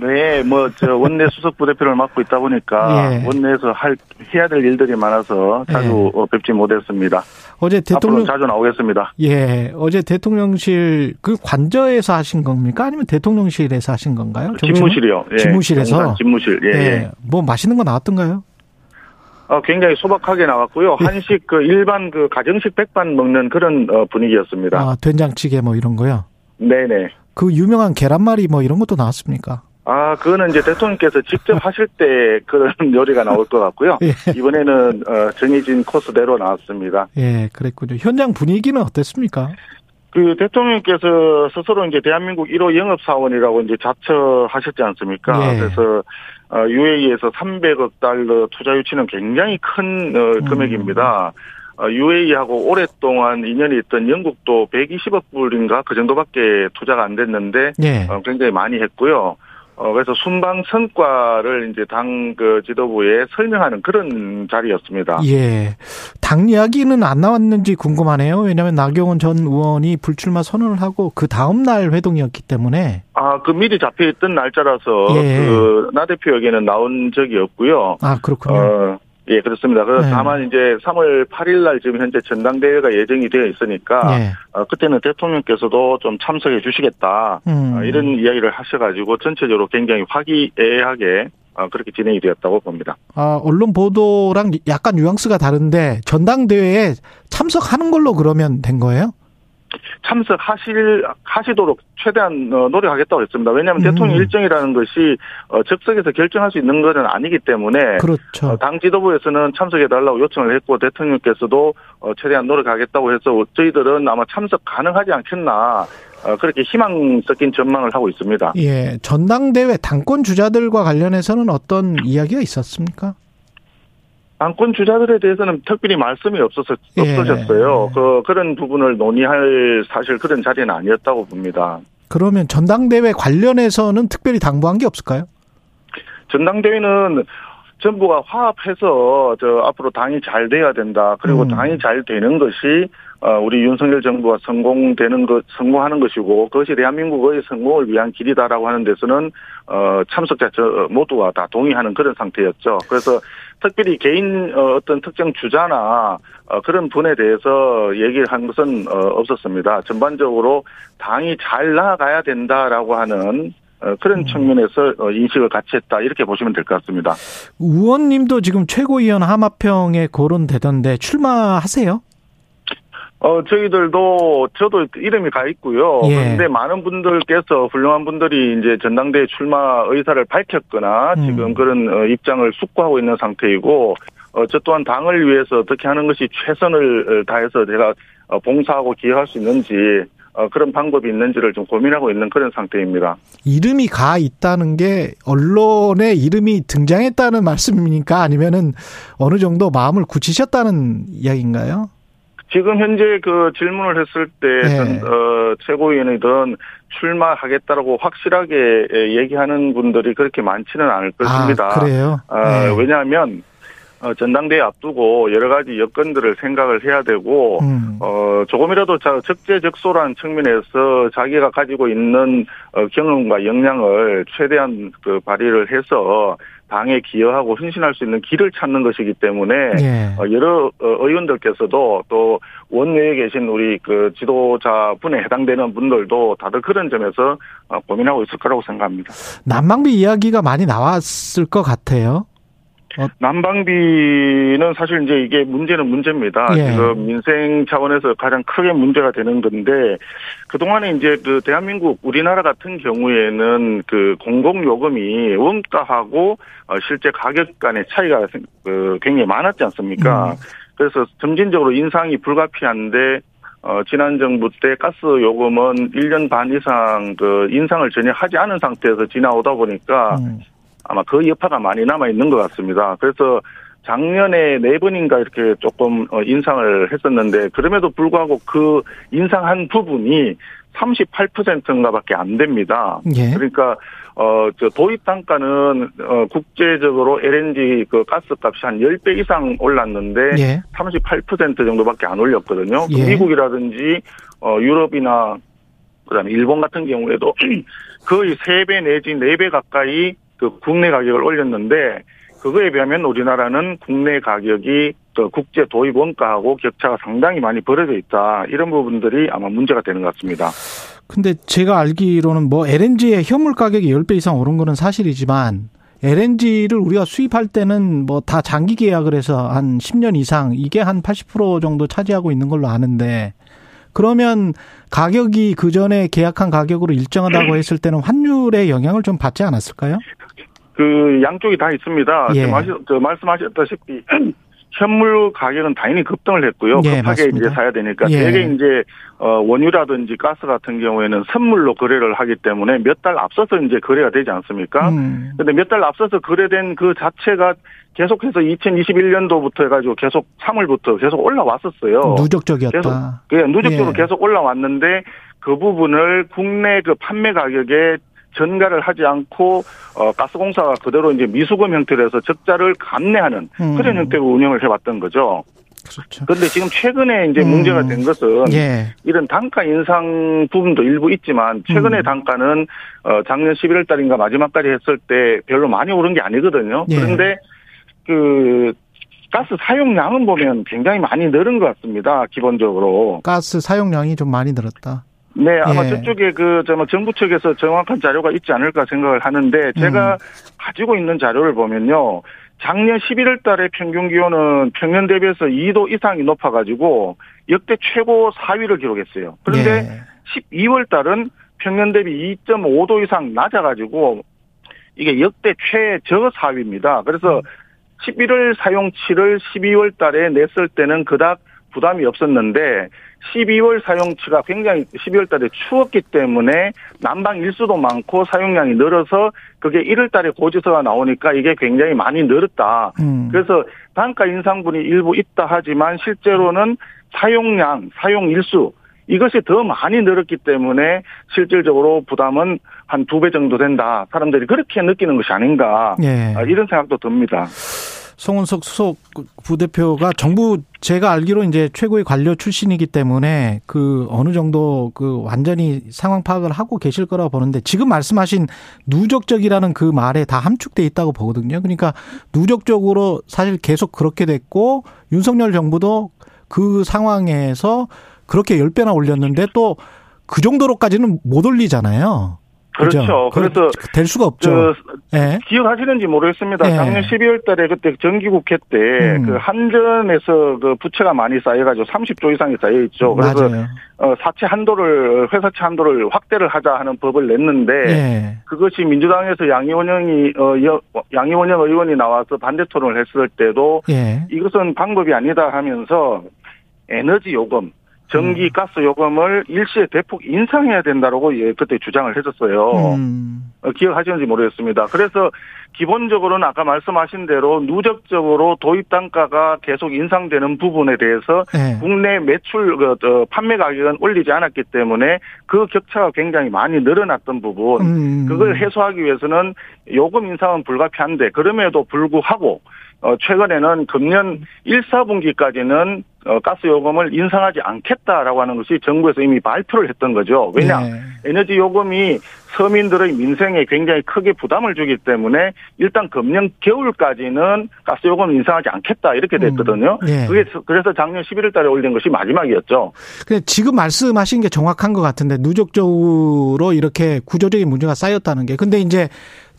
네, 뭐, 저, 원내 수석 부대표를 맡고 있다 보니까,
예.
원내에서 할, 해야 될 일들이 많아서 자주
예.
어, 뵙지 못했습니다.
어제 대통령
앞으로 자주 나오겠습니다.
예, 어제 대통령실 그 관저에서 하신 겁니까? 아니면 대통령실에서 하신 건가요?
집무실이요. 예.
집무실에서?
집무실. 예, 예.
뭐 맛있는 거 나왔던가요?
어, 굉장히 소박하게 나왔고요. 한식, 그, 일반 그, 가정식 백반 먹는 그런 어, 분위기였습니다.
아, 된장찌개 뭐 이런 거요.
네네.
그 유명한 계란말이 뭐 이런 것도 나왔습니까?
아, 그거는 이제 대통령께서 직접 하실 때 그런 요리가 나올 것 같고요.
예.
이번에는 어, 정해진 코스대로 나왔습니다.
예, 그랬군요. 현장 분위기는 어땠습니까?
그 대통령께서 스스로 이제 대한민국 1호 영업사원이라고 이제 자처하셨지 않습니까?
예.
그래서 어, UAE에서 300억 달러 투자 유치는 굉장히 큰 어, 금액입니다. 어, UAE하고 오랫동안 인연이 있던 영국도 120억 불인가 그 정도밖에 투자가 안 됐는데
예.
어, 굉장히 많이 했고요. 어, 그래서 순방 성과를 이제 당 그 지도부에 설명하는 그런 자리였습니다.
예. 당 이야기는 안 나왔는지 궁금하네요. 왜냐하면 나경원 전 의원이 불출마 선언을 하고 그 다음 날 회동이었기 때문에
아, 그 미리 잡혀 있던 날짜라서
예.
그나 대표에게는 나온 적이 없고요.
아 그렇군요.
어, 예, 그렇습니다. 그
네.
다만 이제 3월 8일 날 지금 현재 전당대회가 예정이 되어 있으니까
예.
어, 그때는 대통령께서도 좀 참석해 주시겠다
음.
어, 이런 이야기를 하셔가지고 전체적으로 굉장히 화기애애하게 어, 그렇게 진행이 되었다고 봅니다.
아, 언론 보도랑 약간 뉘앙스가 다른데 전당대회에 참석하는 걸로 그러면 된 거예요?
참석하실 하시도록 최대한 어, 노력하겠다고 했습니다. 왜냐하면
음.
대통령 일정이라는 것이 어, 즉석에서 결정할 수 있는 것은 아니기 때문에
그렇죠.
어, 당 지도부에서는 참석해 달라고 요청을 했고 대통령께서도 어, 최대한 노력하겠다고 해서 저희들은 아마 참석 가능하지 않겠나 어, 그렇게 희망 섞인 전망을 하고 있습니다.
예, 전당대회 당권 주자들과 관련해서는 어떤 이야기가 있었습니까?
당권 주자들에 대해서는 특별히 말씀이 없어서
예.
없어졌어요. 그 그런 부분을 논의할 사실 그런 자리는 아니었다고 봅니다.
그러면 전당대회 관련해서는 특별히 당부한 게 없을까요?
전당대회는 정부가 화합해서 저 앞으로 당이 잘 돼야 된다. 그리고
음.
당이 잘 되는 것이 어, 우리 윤석열 정부가 성공되는 것, 성공하는 것이고 그것이 대한민국의 성공을 위한 길이다라고 하는 데서는 어, 참석자 저 모두가 다 동의하는 그런 상태였죠. 그래서 특별히 개인 어, 어떤 특정 주자나 어, 그런 분에 대해서 얘기를 한 것은 어, 없었습니다. 전반적으로 당이 잘 나아가야 된다라고 하는 어, 그런 측면에서 어, 인식을 같이 했다 이렇게 보시면 될 것 같습니다.
의원님도 지금 최고위원 하마평에 거론되던데 출마하세요?
어, 저희들도, 저도 이름이 가 있고요.
예.
그런데 많은 분들께서, 훌륭한 분들이 이제 전당대회 출마 의사를 밝혔거나,
음.
지금 그런 어, 입장을 숙고하고 있는 상태이고, 어, 저 또한 당을 위해서 어떻게 하는 것이 최선을 어, 다해서 제가 어, 봉사하고 기여할 수 있는지, 어, 그런 방법이 있는지를 좀 고민하고 있는 그런 상태입니다.
이름이 가 있다는 게 언론에 이름이 등장했다는 말씀입니까? 아니면은 어느 정도 마음을 굳히셨다는 이야기인가요?
지금 현재 그 질문을 했을 때,
네.
전, 어, 최고위원이든 출마하겠다라고 확실하게 예, 얘기하는 분들이 그렇게 많지는 않을 것입니다.
아, 그래요?
어,
네.
왜냐하면, 어, 전당대회 앞두고 여러 가지 여건들을 생각을 해야 되고,
음.
어, 조금이라도 자- 적재적소라는 측면에서 자기가 가지고 있는 어, 경험과 역량을 최대한 그 발휘를 해서 당에 기여하고 헌신할 수 있는 길을 찾는 것이기 때문에
예.
어, 여러 어, 의원들께서도 또 원내에 계신 우리 그 지도자 분에 해당되는 분들도 다들 그런 점에서 어, 고민하고 있을 거라고 생각합니다.
난방비 이야기가 많이 나왔을 것 같아요.
난방비는 사실 이제 이게 문제는 문제입니다.
예.
지금 민생 차원에서 가장 크게 문제가 되는 건데 그동안에 이제 그 대한민국 우리나라 같은 경우에는 그 공공 요금이 원가하고 어, 실제 가격 간의 차이가 생- 그 굉장히 많았지 않습니까?
음.
그래서 점진적으로 인상이 불가피한데 어, 지난 정부 때 가스 요금은 1년 반 이상 그 인상을 전혀 하지 않은 상태에서 지나오다 보니까
음.
아마 그 여파가 많이 남아 있는 것 같습니다. 그래서 작년에 네 번인가 이렇게 조금 어, 인상을 했었는데 그럼에도 불구하고 그 인상한 부분이 38%인가밖에 안 됩니다.
예.
그러니까 어저 도입 단가는 어 국제적으로 LNG 그 가스 값이 한 10배 이상 올랐는데
예.
38% 정도밖에 안 올렸거든요.
예.
미국이라든지 어 유럽이나 그다음에 일본 같은 경우에도 거의 3배 내지 4배 가까이 그 국내 가격을 올렸는데 그거에 비하면 우리나라는 국내 가격이 그 국제 도입 원가하고 격차가 상당히 많이 벌어져 있다. 이런 부분들이 아마 문제가 되는 것 같습니다.
근데 제가 알기로는 뭐 LNG의 현물 가격이 10배 이상 오른 거는 사실이지만 LNG를 우리가 수입할 때는 뭐 다 장기 계약을 해서 한 10년 이상 이게 한 80% 정도 차지하고 있는 걸로 아는데 그러면 가격이 그 전에 계약한 가격으로 일정하다고 했을 때는 환율의 영향을 좀 받지 않았을까요?
그 양쪽이 다 있습니다.
예.
하시- 저 말씀하셨다시피 현물 가격은 당연히 급등을 했고요.
예,
급하게
맞습니다.
이제 사야 되니까
예.
대개 이제 어 원유라든지 가스 같은 경우에는 선물로 거래를 하기 때문에 몇 달 앞서서 이제 거래가 되지 않습니까?
음.
근데 몇 달 앞서서 거래된 그 자체가 계속해서 2021년도부터 해가지고 계속 3월부터 계속 올라왔었어요.
누적적이었다.
계속 그 누적적으로
예.
계속 올라왔는데 그 부분을 국내 그 판매 가격에 전가를 하지 않고 어 가스공사가 그대로 이제 미수금 형태로 해서 적자를 감내하는
음.
그런 형태로 운영을 해왔던 거죠.
그렇죠.
그런데 지금 최근에 이제
음.
문제가 된 것은
예.
이런 단가 인상 부분도 일부 있지만 최근에
음.
단가는 어 작년 11월 달인가 마지막까지 했을 때 별로 많이 오른 게 아니거든요.
예.
그런데 그 가스 사용량은 보면 굉장히 많이 늘은 것 같습니다. 기본적으로.
가스 사용량이 좀 많이 늘었다.
네, 아마
예.
저쪽에 그, 저, 뭐, 정부 측에서 정확한 자료가 있지 않을까 생각을 하는데, 제가
음.
가지고 있는 자료를 보면요. 작년 11월 달에 평균 기온은 평년 대비해서 2도 이상이 높아가지고, 역대 최고 4위를 기록했어요. 그런데
예.
12월 달은 평년 대비 2.5도 이상 낮아가지고, 이게 역대 최저 4위입니다. 그래서 11월 사용치를 12월 달에 냈을 때는 그닥 부담이 없었는데 12월 사용치가 굉장히 12월 달에 추웠기 때문에 난방 일수도 많고 사용량이 늘어서 그게 1월 달에 고지서가 나오니까 이게 굉장히 많이 늘었다.
음.
그래서 단가 인상분이 일부 있다 하지만 실제로는 사용량, 사용 일수 이것이 더 많이 늘었기 때문에 실질적으로 부담은 한 두 배 정도 된다. 사람들이 그렇게 느끼는 것이 아닌가.
예.
아, 이런 생각도 듭니다.
송은석 수석 부대표가 정부 제가 알기로 이제 최고의 관료 출신이기 때문에 그 어느 정도 그 완전히 상황 파악을 하고 계실 거라고 보는데 지금 말씀하신 누적적이라는 그 말에 다 함축돼 있다고 보거든요. 그러니까 누적적으로 사실 계속 그렇게 됐고 윤석열 정부도 그 상황에서 그렇게 10배나 올렸는데 또 그 정도로까지는 못 올리잖아요. 그죠?
그렇죠. 그래서
그- 될 수가 없죠.
저
예.
기억하시는지 모르겠습니다.
예.
작년 12월 달에 그때 정기국회 때
음.
그 한전에서 그 부채가 많이 쌓여가지고 30조 이상이 쌓여 있죠. 그래서
맞아요.
어, 사채 한도를 회사채 한도를 확대를 하자 하는 법을 냈는데
예.
그것이 민주당에서 양이원영이 어, 여- 양이원영 의원이 나와서 반대 토론을 했을 때도
예.
이것은 방법이 아니다 하면서 에너지 요금, 전기
음.
가스 요금을 일시에 대폭 인상해야 된다라고 예, 그때 주장을 했었어요.
음.
어, 기억하시는지 모르겠습니다. 그래서 기본적으로는 아까 말씀하신 대로 누적적으로 도입 단가가 계속 인상되는 부분에 대해서
예.
국내 매출 그, 저, 판매 가격은 올리지 않았기 때문에 그 격차가 굉장히 많이 늘어났던 부분
음.
그걸 해소하기 위해서는 요금 인상은 불가피한데 그럼에도 불구하고 어, 최근에는 금년 1, 4분기까지는 어, 가스 요금을 인상하지 않겠다라고 하는 것이 정부에서 이미 발표를 했던 거죠. 왜냐?
예.
에너지 요금이 서민들의 민생에 굉장히 크게 부담을 주기 때문에 일단 금년 겨울까지는 가스 요금 인상하지 않겠다 이렇게 됐거든요.
음, 예.
그게 그래서 작년 11월 달에 올린 것이 마지막이었죠.
근데 지금 말씀하신 게 정확한 것 같은데 누적적으로 이렇게 구조적인 문제가 쌓였다는 게 근데 이제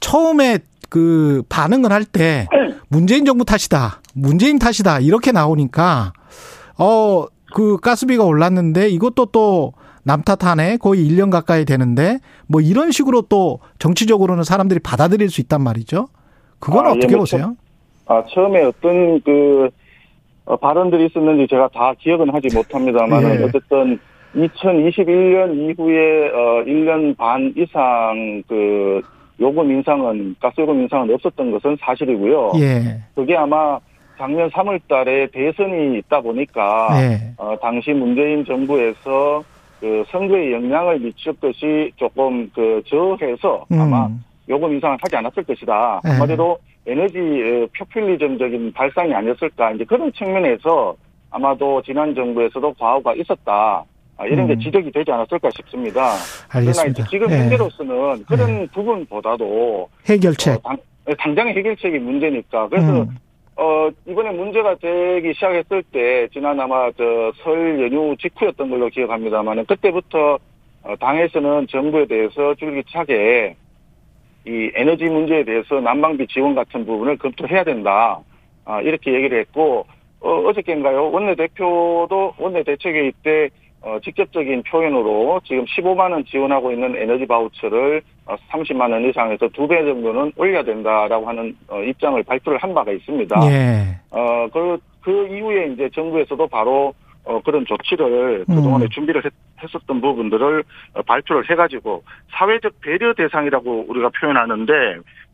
처음에 그 반응을 할 때 문재인 정부 탓이다 문재인 탓이다 이렇게 나오니까 어 그 가스비가 올랐는데 이것도 또 남 탓하네 거의 1년 가까이 되는데 뭐 이런 식으로 또 정치적으로는 사람들이 받아들일 수 있단 말이죠 그건
아, 예,
어떻게
뭐
보세요?
아, 처음에 어떤 그 어, 발언들이 있었는지 제가 다 기억은 하지 못합니다만
예.
어쨌든 2021년 이후에 어 1년 반 이상 그 요금 인상은 가스 요금 인상은 없었던 것은 사실이고요.
예,
그게 아마 작년 3월 달에 대선이 있다 보니까
예,
어, 당시 문재인 정부에서 그 선거에 영향을 미쳤듯이 조금 그 저해서 아마
음,
요금 인상을 하지 않았을 것이다.
네.
한마디로 에너지 어, 표퓰리즘적인 발상이 아니었을까. 이제 그런 측면에서 아마도 지난 정부에서도 과오가 있었다. 아, 이런 게
음.
지적이 되지 않았을까 싶습니다. 그러나
알겠습니다.
지금
예.
현재로서는 그런 부분보다도
해결책.
어, 당, 당장의 해결책이 문제니까. 그래서
음,
어, 이번에 문제가 되기 시작했을 때, 지난 아마 저 설 연휴 직후였던 걸로 기억합니다만, 그때부터 어, 당에서는 정부에 대해서 줄기차게 이 에너지 문제에 대해서 난방비 지원 같은 부분을 검토해야 된다. 아, 이렇게 얘기를 했고, 어, 어저께인가요? 원내대표도 원내대책회의 때 어, 직접적인 표현으로 지금 15만 원 지원하고 있는 에너지 바우처를 어, 30만 원 이상에서 두 배 정도는 올려야 된다라고 하는 어, 입장을 발표를 한 바가 있습니다.
예,
어, 그, 그 이후에 이제 정부에서도 바로 어, 그런 조치를 그동안에
음.
준비를 했, 었던 부분들을 어, 발표를 해가지고 사회적 배려 대상이라고 우리가 표현하는데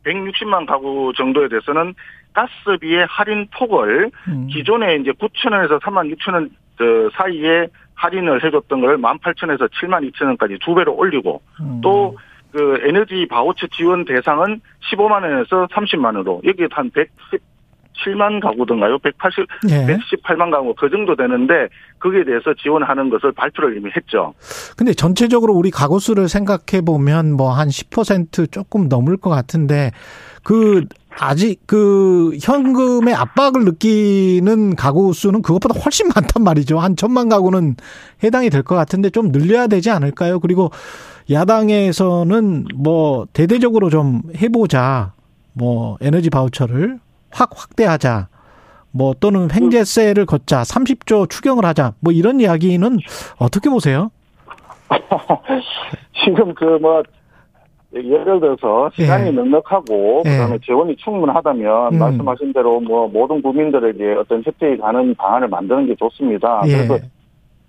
160만 가구 정도에 대해서는 가스비의 할인 폭을
음.
기존에 이제 9천 원에서 3만 6천 원 어, 사이에 할인을 해줬던 걸 18,000원에서 7만 2천 원까지 두 배로 올리고
음.
또그 에너지 바우처 지원 대상은 15만 원에서 30만 원으로 여기에 한 117만 가구든가요? 180,
예.
118만 가구 그 정도 되는데 거기에 대해서 지원하는 것을 발표를 이미 했죠.
근데 전체적으로 우리 가구 수를 생각해 보면 뭐 한 10% 조금 넘을 것 같은데 그 아직 그 현금의 압박을 느끼는 가구 수는 그것보다 훨씬 많단 말이죠. 한 천만 가구는 해당이 될 것 같은데 좀 늘려야 되지 않을까요? 그리고 야당에서는 뭐 대대적으로 좀 해보자. 뭐 에너지 바우처를 확 확대하자. 뭐 또는 횡재세를 걷자. 30조 추경을 하자. 뭐 이런 이야기는 어떻게 보세요?
지금 그 뭐 예를 들어서 시간이
예.
넉넉하고
예.
그다음에 재원이 충분하다면
음.
말씀하신 대로 뭐 모든 국민들에게 어떤 혜택이 가는 방안을 만드는 게 좋습니다.
예.
그래서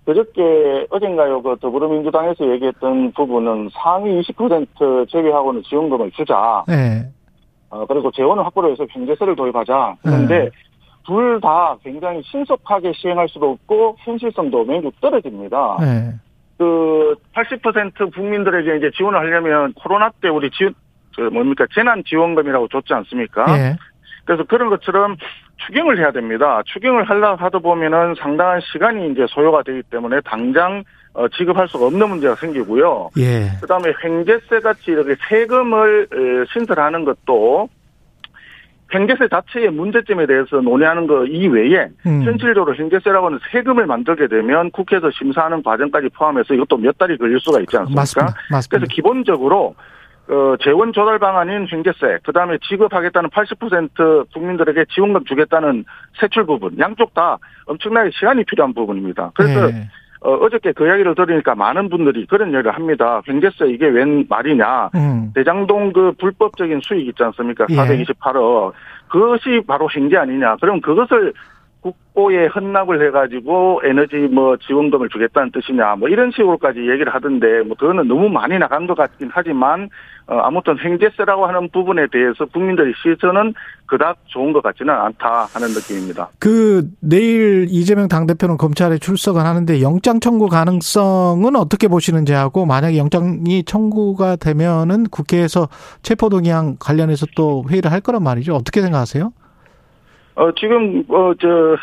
그저께 어젠가요 그 더불어민주당에서 얘기했던 부분은 상위 20% 제외하고는 지원금을 주자.
예.
어, 그리고 재원을 확보를 해서 경제세를 도입하자. 그런데
네.
둘다 굉장히 신속하게 시행할 수도 없고 현실성도 매우 떨어집니다.
예.
그80% 국민들에게 이제 지원을 하려면 코로나 때 우리 지원 저 뭡니까 재난 지원금이라고 줬지 않습니까?
예.
그래서 그런 것처럼 추경을 해야 됩니다. 추경을 하려 하다 보면은 상당한 시간이 이제 소요가 되기 때문에 당장 어, 지급할 수가 없는 문제가 생기고요.
예.
그다음에 횡재세 같이 이렇게 세금을 에, 신설하는 것도 횡재세 자체의 문제점에 대해서 논의하는 거 이외에
음.
현실적으로 횡재세라고 하는 세금을 만들게 되면 국회에서 심사하는 과정까지 포함해서 이것도 몇 달이 걸릴 수가 있지 않습니까?
맞습니다. 맞습니다.
그래서 기본적으로 어, 재원 조달 방안인 횡재세, 그 다음에 지급하겠다는 80% 국민들에게 지원금 주겠다는 세출 부분, 양쪽 다 엄청나게 시간이 필요한 부분입니다. 그래서
예.
어, 어저께 그 이야기를 들으니까 많은 분들이 그런 이야기를 합니다. 횡재세 이게 웬 말이냐.
음.
대장동 그 불법적인 수익 있지 않습니까?
예.
428억. 그것이 바로 횡재 아니냐. 그럼 그것을 국고에 헌납을 해가지고 에너지 뭐 지원금을 주겠다는 뜻이냐. 뭐 이런 식으로까지 얘기를 하던데 뭐 그거는 너무 많이 나간 것 같긴 하지만 어, 아무튼 횡재세라고 하는 부분에 대해서 국민들의 시선은 그닥 좋은 것 같지는 않다 하는 느낌입니다.
그 내일 이재명 당대표는 검찰에 출석을 하는데 영장 청구 가능성은 어떻게 보시는지 하고 만약에 영장이 청구가 되면은 국회에서 체포동의안 관련해서 또 회의를 할 거란 말이죠. 어떻게 생각하세요?
어, 지금, 어, 저,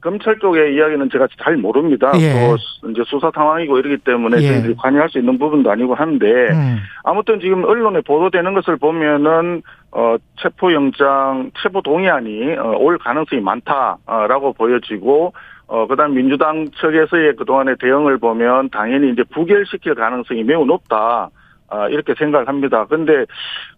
검찰 쪽의 이야기는 제가 잘 모릅니다.
예.
또, 수- 이제 수사 상황이고 이러기 때문에
예.
저희들이 관여할 수 있는 부분도 아니고 하는데,
음.
아무튼 지금 언론에 보도되는 것을 보면은, 어, 체포 영장, 체포 동의안이, 어, 올 가능성이 많다라고 보여지고, 어, 그 다음 민주당 측에서의 그동안의 대응을 보면 당연히 이제 부결시킬 가능성이 매우 높다. 아, 이렇게 생각을 합니다. 근데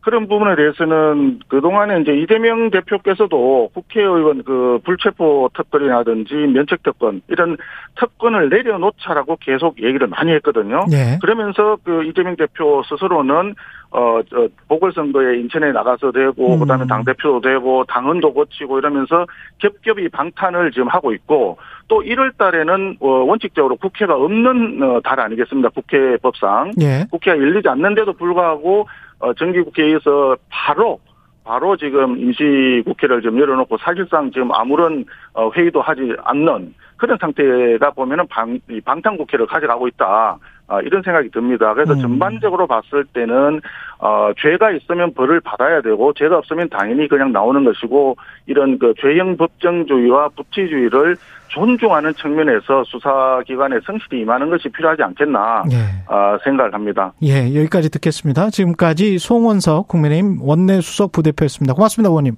그런 부분에 대해서는 그동안에 이제 이재명 대표께서도 국회의원 그 불체포 특권이라든지 면책 특권 이런 특권을 내려놓자라고 계속 얘기를 많이 했거든요.
예.
그러면서 그 이재명 대표 스스로는 어, 저, 보궐선거에 인천에 나가서 되고,
음.
그 다음에 당대표도 되고, 당헌도 고치고 이러면서 겹겹이 방탄을 지금 하고 있고, 또 1월 달에는, 어, 원칙적으로 국회가 없는, 어, 달 아니겠습니다. 국회 법상.
예.
국회가 열리지 않는데도 불구하고, 어, 정기국회에서 바로, 바로 지금 임시국회를 좀 열어놓고 사실상 지금 아무런 어, 회의도 하지 않는 그런 상태가 보면은 방, 이 방탄국회를 가져가고 있다. 아, 이런 생각이 듭니다. 그래서
음.
전반적으로 봤을 때는 어, 죄가 있으면 벌을 받아야 되고 죄가 없으면 당연히 그냥 나오는 것이고 이런 그 죄형 법정주의와 부치주의를 존중하는 측면에서 수사기관에 성실히 임하는 것이 필요하지 않겠나
예.
아, 생각을 합니다.
예. 여기까지 듣겠습니다. 지금까지 송원석 국민의힘 원내 수석 부대표였습니다. 고맙습니다, 의원님.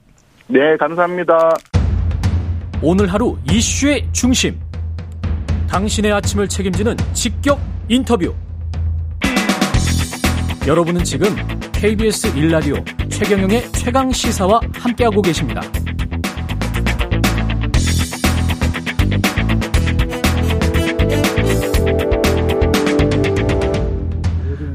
네, 감사합니다.
오늘 하루 이슈의 중심. 당신의 아침을 책임지는 직격 인터뷰. 여러분은 지금 KBS 1라디오 최경영의 최강 시사와 함께하고 계십니다.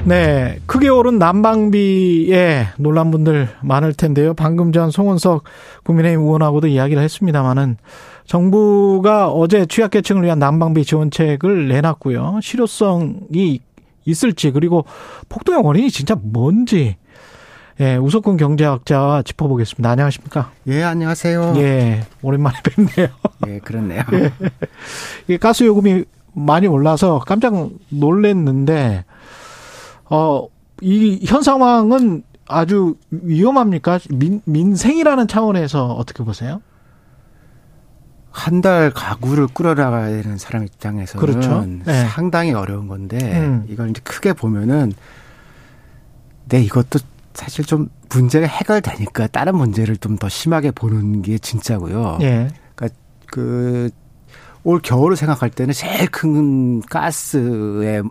네, 크게 오른 난방비에 놀란 분들 많을 텐데요. 방금 전 송원석 국민의힘 의원하고도 이야기를 했습니다마는 정부가 어제 취약계층을 위한 난방비 지원책을 내놨고요. 실효성이 있을지 그리고 폭등의 원인이 진짜 뭔지 예, 우석훈 경제학자와 짚어보겠습니다. 안녕하십니까?
예, 안녕하세요.
예, 오랜만에 뵙네요.
예, 그렇네요.
이 가스 요금이 많이 올라서 깜짝 놀랐는데 어, 이 현 상황은 아주 위험합니까? 민, 민생이라는 차원에서 어떻게 보세요?
한 달 가구를 끌어나가야 되는 사람 입장에서는
그렇죠. 네.
상당히 어려운 건데
음.
이걸 이제 크게 보면은 내 이것도 사실 좀 문제가 해결되니까 다른 문제를 좀 더 심하게 보는 게 진짜고요.
예.
그러니까 그 올 겨울을 생각할 때는 제일 큰 가스의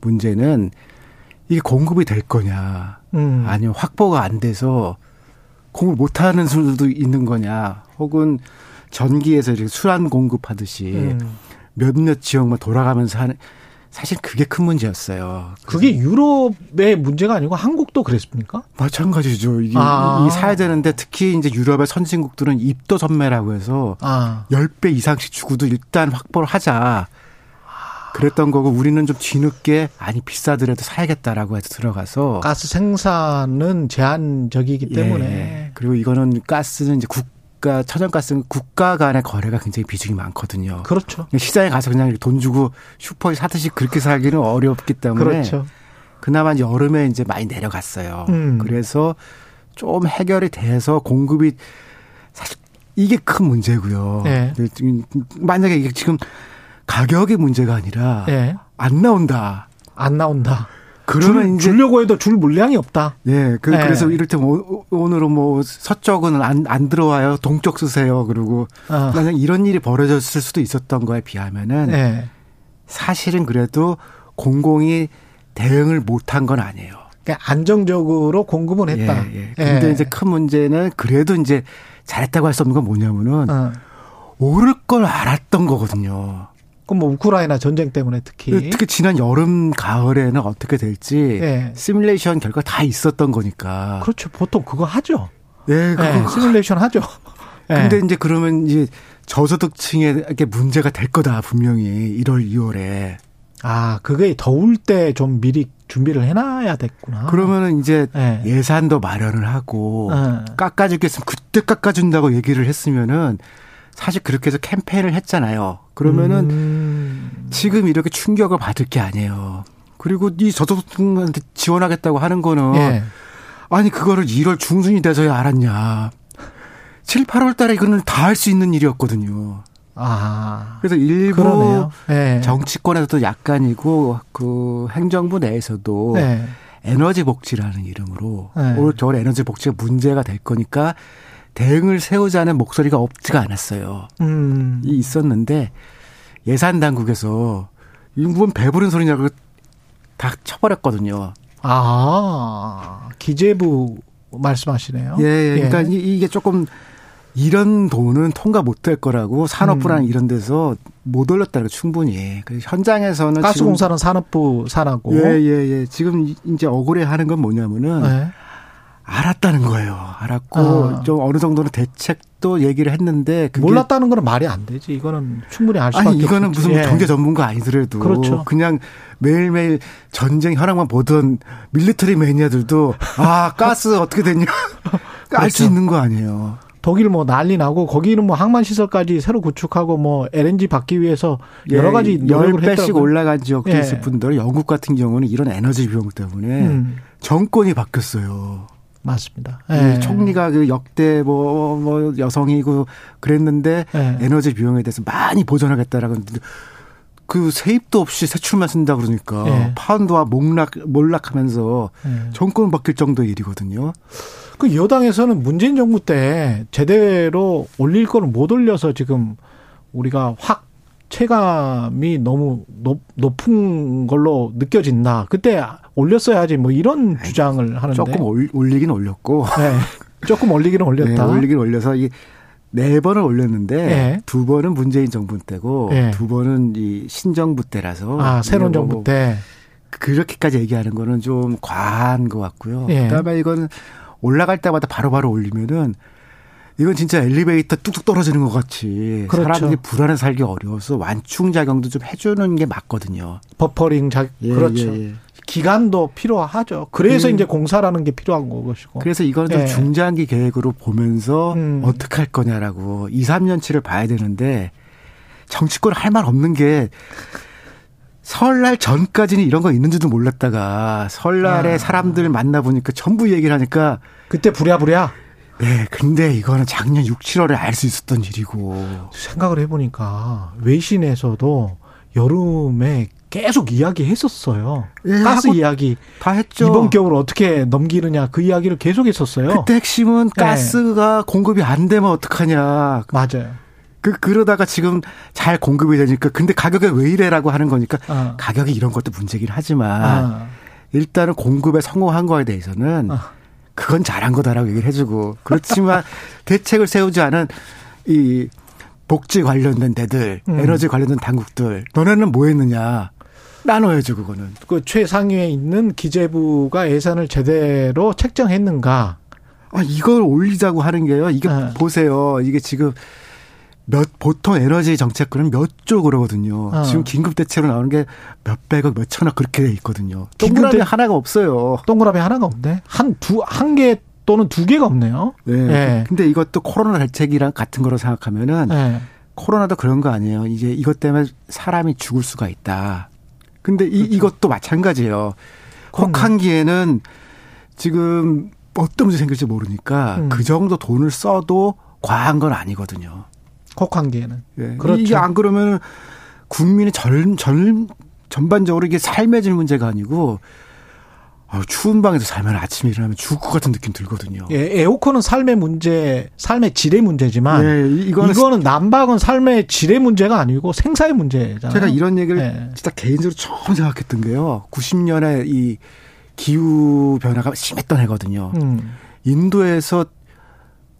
문제는 이게 공급이 될 거냐,
음.
아니면 확보가 안 돼서 공급 못 하는 수도 있는 거냐, 혹은 전기에서 이렇게 수란 공급하듯이
음.
몇몇 지역만 돌아가면서 하는 사실 그게 큰 문제였어요.
그게 유럽의 문제가 아니고 한국도 그랬습니까?
마찬가지죠. 이게
아.
이 사야 되는데 특히 이제 유럽의 선진국들은 입도 선매라고 해서
아.
10배 이상씩 주고도 일단 확보를 하자. 그랬던 거고 우리는 좀 뒤늦게 아니 비싸더라도 사야겠다라고 해서 들어가서
가스 생산은 제한적이기
예.
때문에
그리고 이거는 가스는 이제 국 가 천연가스는 국가 간의 거래가 굉장히 비중이 많거든요.
그렇죠.
시장에 가서 그냥 돈 주고 슈퍼에 사듯이 그렇게 살기는 어렵기 때문에
그렇죠.
그나마 여름에 이제 많이 내려갔어요.
음.
그래서 좀 해결이 돼서 공급이 사실 이게 큰 문제고요.
네.
만약에 이게 지금 가격의 문제가 아니라
예.
안 나온다.
안 나온다.
그러면
줄,
이제
주려고 해도 줄 물량이 없다.
예, 그,
네.
그래서 이를테면 오- 오늘은 뭐 서쪽은 안, 안 들어와요. 동쪽 쓰세요. 그리고
어.
만약 이런 일이 벌어졌을 수도 있었던 거에 비하면은
예.
사실은 그래도 공공이 대응을 못한 건 아니에요.
그러니까 안정적으로 공급은 했다.
예, 예. 근데
예.
이제 큰 문제는 그래도 이제 잘했다고 할 수 없는 건 뭐냐면은
어.
오를 걸 알았던 거거든요.
그럼 뭐 우크라이나 전쟁 때문에 특히.
특히 지난 여름 가을에는 어떻게 될지
예.
시뮬레이션 결과 다 있었던 거니까.
그렇죠. 보통 그거 하죠.
예, 그거
예, 시뮬레이션 하죠. 예.
근데 이제 그러면 이제 저소득층에게 문제가 될 거다 분명히 1월 2월에
아, 그게 더울 때 좀 미리 준비를 해놔야 됐구나.
그러면은 이제
예.
예산도 마련을 하고
예.
깎아주겠으면 그때 깎아준다고 얘기를 했으면은 사실 그렇게 해서 캠페인을 했잖아요. 그러면은
음.
지금 이렇게 충격을 받을 게 아니에요. 그리고 이 저소득층한테 지원하겠다고 하는 거는
예.
아니 그거를 1월 중순이 돼서야 알았냐. 7, 8월 달에 이거는 다 할 수 있는 일이었거든요.
아.
그래서 일부.
예.
정치권에서도 약간이고 그 행정부 내에서도
네.
에너지 복지라는 이름으로
네.
올 겨울 에너지 복지가 문제가 될 거니까 대응을 세우자는 목소리가 없지가 않았어요.
음.
이 있었는데 예산 당국에서 이건 배부른 소리냐고 다 쳐버렸거든요.
아, 기재부 말씀하시네요.
예, 예. 그러니까 이- 이게 조금 이런 돈은 통과 못 될 거라고 산업부랑
음.
이런 데서 못 올렸다는 거 충분히. 그래서 현장에서는
가스공사는 산업부 산하고.
지금 예, 예, 예. 지금 이제 억울해 하는 건 뭐냐면은
예.
알았다는 거예요. 알았고
아.
좀 어느 정도는 대책도 얘기를 했는데 그게
몰랐다는 거는 말이 안 되지. 이거는 충분히 알 수밖에
아니 이거는
없지.
무슨
예.
경제 전문가 아니더라도
그렇죠.
냥 매일매일 전쟁 현황만 보던 밀리터리 매니아들도 아 가스 어떻게 됐냐 알수
그렇죠.
있는 거 아니에요.
독일 뭐 난리 나고 거기는 뭐 항만 시설까지 새로 구축하고 뭐 LNG 받기 위해서 여러 가지
예, 열
노력을
배씩
했다고.
올라간 지역도
예.
있을 뿐더러 영국 같은 경우는 이런 에너지 비용 때문에
음,
정권이 바뀌었어요.
맞습니다.
이
예.
총리가 그 역대 뭐, 뭐 여성이고 그랬는데
예.
에너지 비용에 대해서 많이 보전하겠다라고 했는데 그 세입도 없이 세출만 쓴다 그러니까
예.
파운드와 몰락 몰락하면서
예.
정권 바뀔 정도의 일이거든요.
그 여당에서는 문재인 정부 때 제대로 올릴 거를 못 올려서 지금 우리가 확 체감이 너무 높, 높은 걸로 느껴진다. 그때 올렸어야지 뭐 이런 주장을 하는데
조금 올, 올리긴 올렸고
네. 조금 올리기는 올렸다.
네, 올리긴 올려서 이네 번을 올렸는데
예.
두 번은 문재인 정부 때고
예.
두 번은 이 신정부 때라서
아 새로운
이게 뭐
정부 때.
그렇게까지 얘기하는 거는 좀 과한 것 같고요.
예.
그다음에 이건 올라갈 때마다 바로바로 올리면은 이건 진짜 엘리베이터 뚝뚝 떨어지는 것 같이
그렇죠.
사람들이 불안해 살기 어려워서 완충 작용도 좀 해주는 게 맞거든요.
버퍼링 자
예,
그렇죠.
예, 예.
기간도 필요하죠. 그래서
그-
이제 공사라는 게 필요한 것이고.
그래서 이거는 좀
예.
중장기 계획으로 보면서
음.
어떻게 할 거냐라고 2, 3년치를 봐야 되는데 정치권 할 말 없는 게 설날 전까지는 이런 거 있는지도 몰랐다가 설날에
아.
사람들 만나 보니까 전부 얘기를 하니까
그때 부랴부랴
네, 근데 이거는 작년 6, 7월에 알 수 있었던 일이고.
생각을 해보니까 외신에서도 여름에 계속 이야기했었어요.
예,
가스 이야기.
다 했죠.
이번 겨울 어떻게 넘기느냐 그 이야기를 계속 했었어요.
그때 핵심은
네.
가스가 공급이 안 되면 어떡하냐.
맞아요.
그 그러다가 지금 잘 공급이 되니까 근데 가격이 왜 이래라고 하는 거니까
아.
가격이 이런 것도 문제긴 하지만
아.
일단은 공급에 성공한 거에 대해서는
아.
그건 잘한 거다라고 얘기를 해주고 그렇지만 대책을 세우지 않은 이 복지 관련된 데들
음.
에너지 관련된 당국들 너네는 뭐 했느냐 나눠야죠 그거는
그 최상위에 있는 기재부가 예산을 제대로 책정했는가?
아 이걸 올리자고 하는 게요 이게
네.
보세요 이게 지금 몇 보통 에너지 정책권은 몇조 그러거든요.
어.
지금 긴급 대책으로 나오는 게 몇백억, 몇천억 그렇게 돼 있거든요. 동그라미
대-
하나가 없어요.
동그라미 하나가 없네. 한 두 한 개 또는 두 개가 없네요.
네.
예.
근데 이것도 코로나 대책이랑 같은 거로 생각하면은
네.
코로나도 그런 거 아니에요. 이제 이것 때문에 사람이 죽을 수가 있다. 근데 이, 이것도 마찬가지예요.
그렇죠.
혹한기에는 지금 어떤 문제 생길지 모르니까
음.
그 정도 돈을 써도 과한 건 아니거든요.
곡한기에는.
예.
그렇죠.
이게 안 그러면 국민의 전, 전, 전반적으로 이게 삶의 질 문제가 아니고 아, 추운 방에서 살면 아침에 일어나면 죽을 것 같은 느낌 들거든요.
예, 에어컨은 삶의 문제, 삶의 질의 문제지만
예, 이- 이거는
이거는 난방은 삶의 질의 문제가 아니고 생사의 문제잖아요.
제가 이런 얘기를
예.
진짜 개인적으로 처음 생각했던 게요. 90년에 이 기후 변화가 심했던 해거든요.
음.
인도에서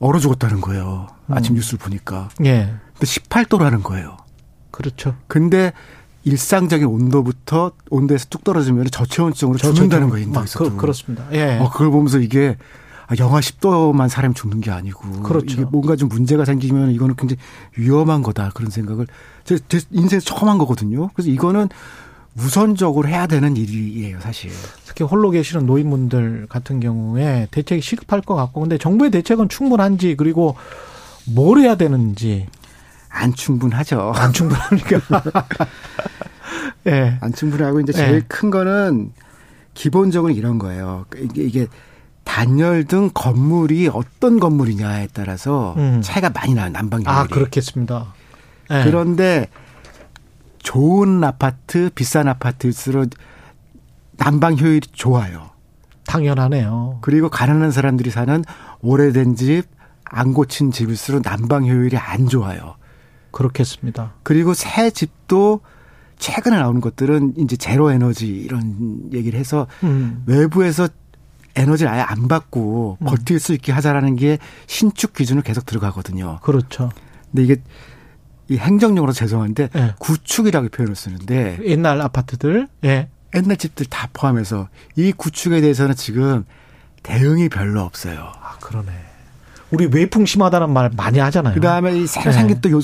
얼어 죽었다는 거예요. 아침
음.
뉴스를 보니까.
예.
근데 18도라는 거예요.
그렇죠.
근데 일상적인 온도부터 온도에서 뚝 떨어지면 저체온증으로 죽는다는 거예요.
막
인도에서도.
그, 그렇습니다. 예.
어, 그걸 보면서 이게 아, 영하 10도만 사람이 죽는 게 아니고
그렇죠.
이게 뭔가 좀 문제가 생기면 이거는 굉장히 위험한 거다 그런 생각을 제, 제 인생에서 처음 한 거거든요. 그래서 이거는 우선적으로 해야 되는 일이에요, 사실.
특히 홀로 계시는 노인분들 같은 경우에 대책이 시급할 것 같고 근데 정부의 대책은 충분한지 그리고 뭘 해야 되는지
안 충분하죠.
안 충분합니까? 예.
안 충분하고 이제 제일
네.
큰 거는 기본적으로 이런 거예요. 이게, 이게 단열 등 건물이 어떤 건물이냐에 따라서
음.
차이가 많이 나요, 난방 효율이.
아, 그렇겠습니다. 예.
그런데 좋은 아파트, 비싼 아파트일수록 난방 효율이 좋아요.
당연하네요.
그리고 가난한 사람들이 사는 오래된 집, 안 고친 집일수록 난방 효율이 안 좋아요.
그렇겠습니다.
그리고 새 집도 최근에 나오는 것들은 이제 제로 에너지 이런 얘기를 해서
음.
외부에서 에너지를 아예 안 받고
음.
버틸 수 있게 하자라는 게 신축 기준으로 계속 들어가거든요.
그렇죠.
근데 이게 이 행정용어로 죄송한데
예.
구축이라고 표현을 쓰는데
옛날 아파트들. 예.
옛날 집들 다 포함해서 이 구축에 대해서는 지금 대응이 별로 없어요.
아, 그러네. 우리 외풍 심하다는 말 많이 하잖아요.
그 다음에 이 새로
네.
생긴 또 요,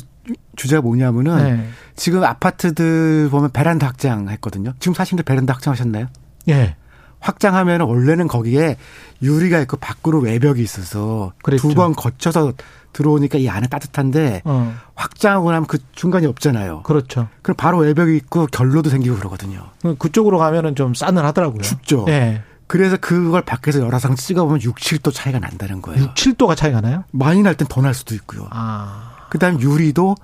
주제가 뭐냐면은
네.
지금 아파트들 보면 베란다 확장 했거든요. 지금 사시는 베란다 확장하셨나요?
예.
확장하면 원래는 거기에 유리가 있고 밖으로 외벽이 있어서. 두 번 거쳐서 들어오니까 이 안에 따뜻한데
어.
확장하고 나면 그 중간이 없잖아요.
그렇죠.
그럼 바로 외벽이 있고 결로도 생기고 그러거든요.
그쪽으로 가면은 좀 싸늘하더라고요.
춥죠.
예.
그래서 그걸 밖에서 열화상 찍어보면 6, 7도 차이가 난다는 거예요.
6, 7도가 차이가 나요?
많이 날 땐 더 날 수도 있고요.
아.
그 다음 에 유리도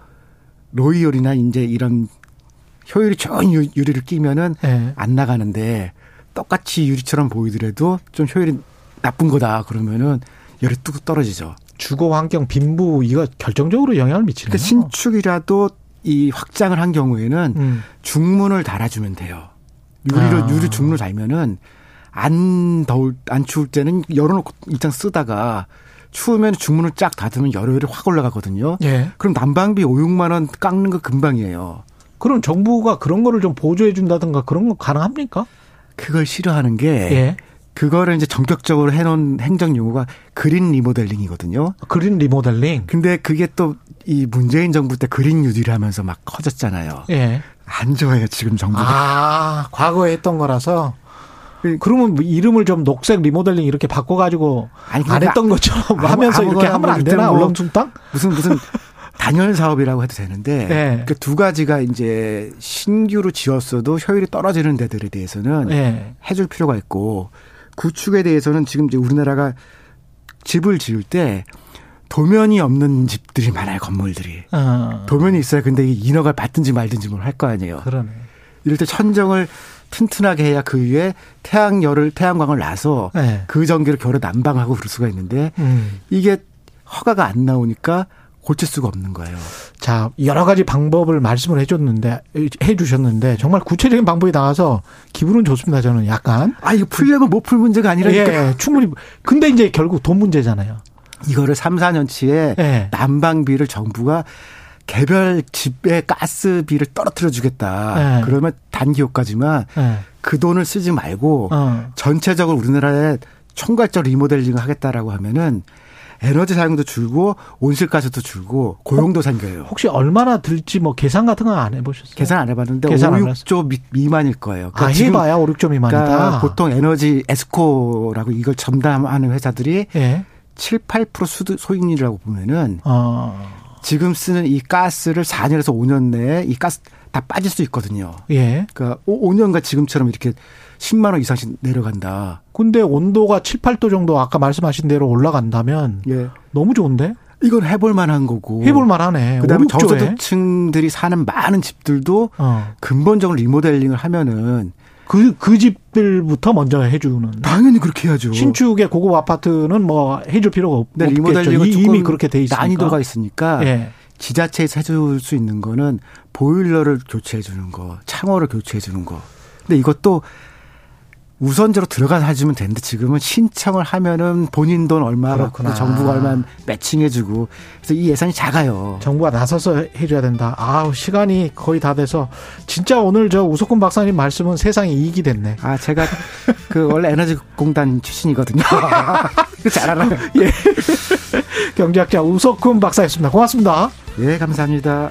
로이열이나 이제 이런 효율이 좋은 유- 유리를 끼면은
예.
안 나가는데 똑같이 유리처럼 보이더라도 좀 효율이 나쁜 거다 그러면은 열이 뚝 떨어지죠.
주거 환경 빈부 이거 결정적으로 영향을 미치네요.
그러니까 신축이라도 이 확장을 한 경우에는
음.
중문을 달아주면 돼요. 유리로
아.
유리 중문을 달면은 안 더울 안 추울 때는 열어놓고 일단 쓰다가 추우면 중문을 쫙 닫으면 열효율이 확 올라가거든요.
예.
그럼 난방비 5, 6만 원 깎는 거 금방이에요.
그럼 정부가 그런 거를 좀 보조해 준다든가 그런 거 가능합니까?
그걸 싫어하는 게
예.
그거를 이제 전격적으로 해놓은 행정 용어가 그린 리모델링이거든요.
그린 리모델링.
근데 그게 또 이 문재인 정부 때 그린 뉴딜 하면서 막 커졌잖아요.
예.
안 좋아요 지금 정부가.
아, 과거에 했던 거라서.
그-
그러면 뭐 이름을 좀 녹색 리모델링 이렇게 바꿔가지고
아니,
안
그러니까
했던 것처럼
아무-
하면서 이렇게 하면
안뭐
되나?
뭐
얼렁뚱땅?
무슨 무슨 단열 사업이라고 해도 되는데
네.
그두 가지가 이제 신규로 지었어도 효율이 떨어지는 데들에 대해서는
예.
해줄 필요가 있고 구축에 대해서는 지금 이제 우리나라가 집을 지을 때 도면이 없는 집들이 많아요 건물들이
어.
도면이 있어야 근데 이 인허가 받든지 말든지 뭘 할 거 아니에요.
그러네.
이럴 때 천정을 튼튼하게 해야 그 위에 태양열을 태양광을 놔서
네.
그 전기를 겨울에 난방하고 그럴 수가 있는데
음.
이게 허가가 안 나오니까 고칠 수가 없는 거예요.
자, 여러 가지 방법을 말씀을 해줬는데, 해주셨는데, 정말 구체적인 방법이 나와서 기분은 좋습니다, 저는 약간.
아, 이거 풀려면 못 풀 문제가 아니라니까.
예, 충분히. 근데 이제 결국 돈 문제잖아요.
이거를 3, 4년치에
예.
난방비를 정부가 개별 집에 가스비를 떨어뜨려 주겠다.
예.
그러면 단기효과지만
예.
그 돈을 쓰지 말고
어.
전체적으로 우리나라에 총괄적 리모델링을 하겠다라고 하면은 에너지 사용도 줄고 온실가스도 줄고 고용도 생겨요.
혹시 얼마나 들지 뭐 계산 같은 거안 해보셨어요?
계산 안 해봤는데
계산 안
5, 6조 미, 미만일 거예요.
아, 해봐야 5, 6조 미만이다.
그러니까 보통 에너지 에스코라고 이걸 전담하는 회사들이
예.
7, 8% 수도 소익률이라고 보면은
어.
지금 쓰는 이 가스를 4년에서 5년 내에 이 가스 다 빠질 수 있거든요.
예.
그러니까 5년간 지금처럼 이렇게 10만 원 이상씩 내려간다.
근데 온도가 7, 8도 정도 아까 말씀하신 대로 올라간다면
예.
너무 좋은데?
이건 해볼 만한 거고.
해볼 만하네.
그다음에
5, 6조에.
저소득층들이 사는 많은 집들도
어.
근본적으로 리모델링을 하면은
그, 그 집들부터 먼저 해주는.
당연히 그렇게 해야죠.
신축의 고급 아파트는 뭐 해줄 필요가 없, 없겠죠.
리모델링은
이미 그렇게 돼 있으니까.
난이도가 있으니까
예.
지자체에서 해줄 수 있는 거는 보일러를 교체해 주는 거, 창호를 교체해 주는 거. 근데 이것도 우선적으로 들어가서 해주면 되는데 지금은 신청을 하면은 본인 돈 얼마
그렇구나.
정부가 얼마 매칭해주고 그래서 이 예산이 작아요.
정부가 나서서 해줘야 된다. 아우 시간이 거의 다 돼서 진짜 오늘 저 우석훈 박사님 말씀은 세상에 이익이 됐네.
아 제가 그 원래 에너지 공단 출신이거든요. 이거 잘 알아요.
예. 경제학자 우석훈 박사였습니다. 고맙습니다.
예 감사합니다.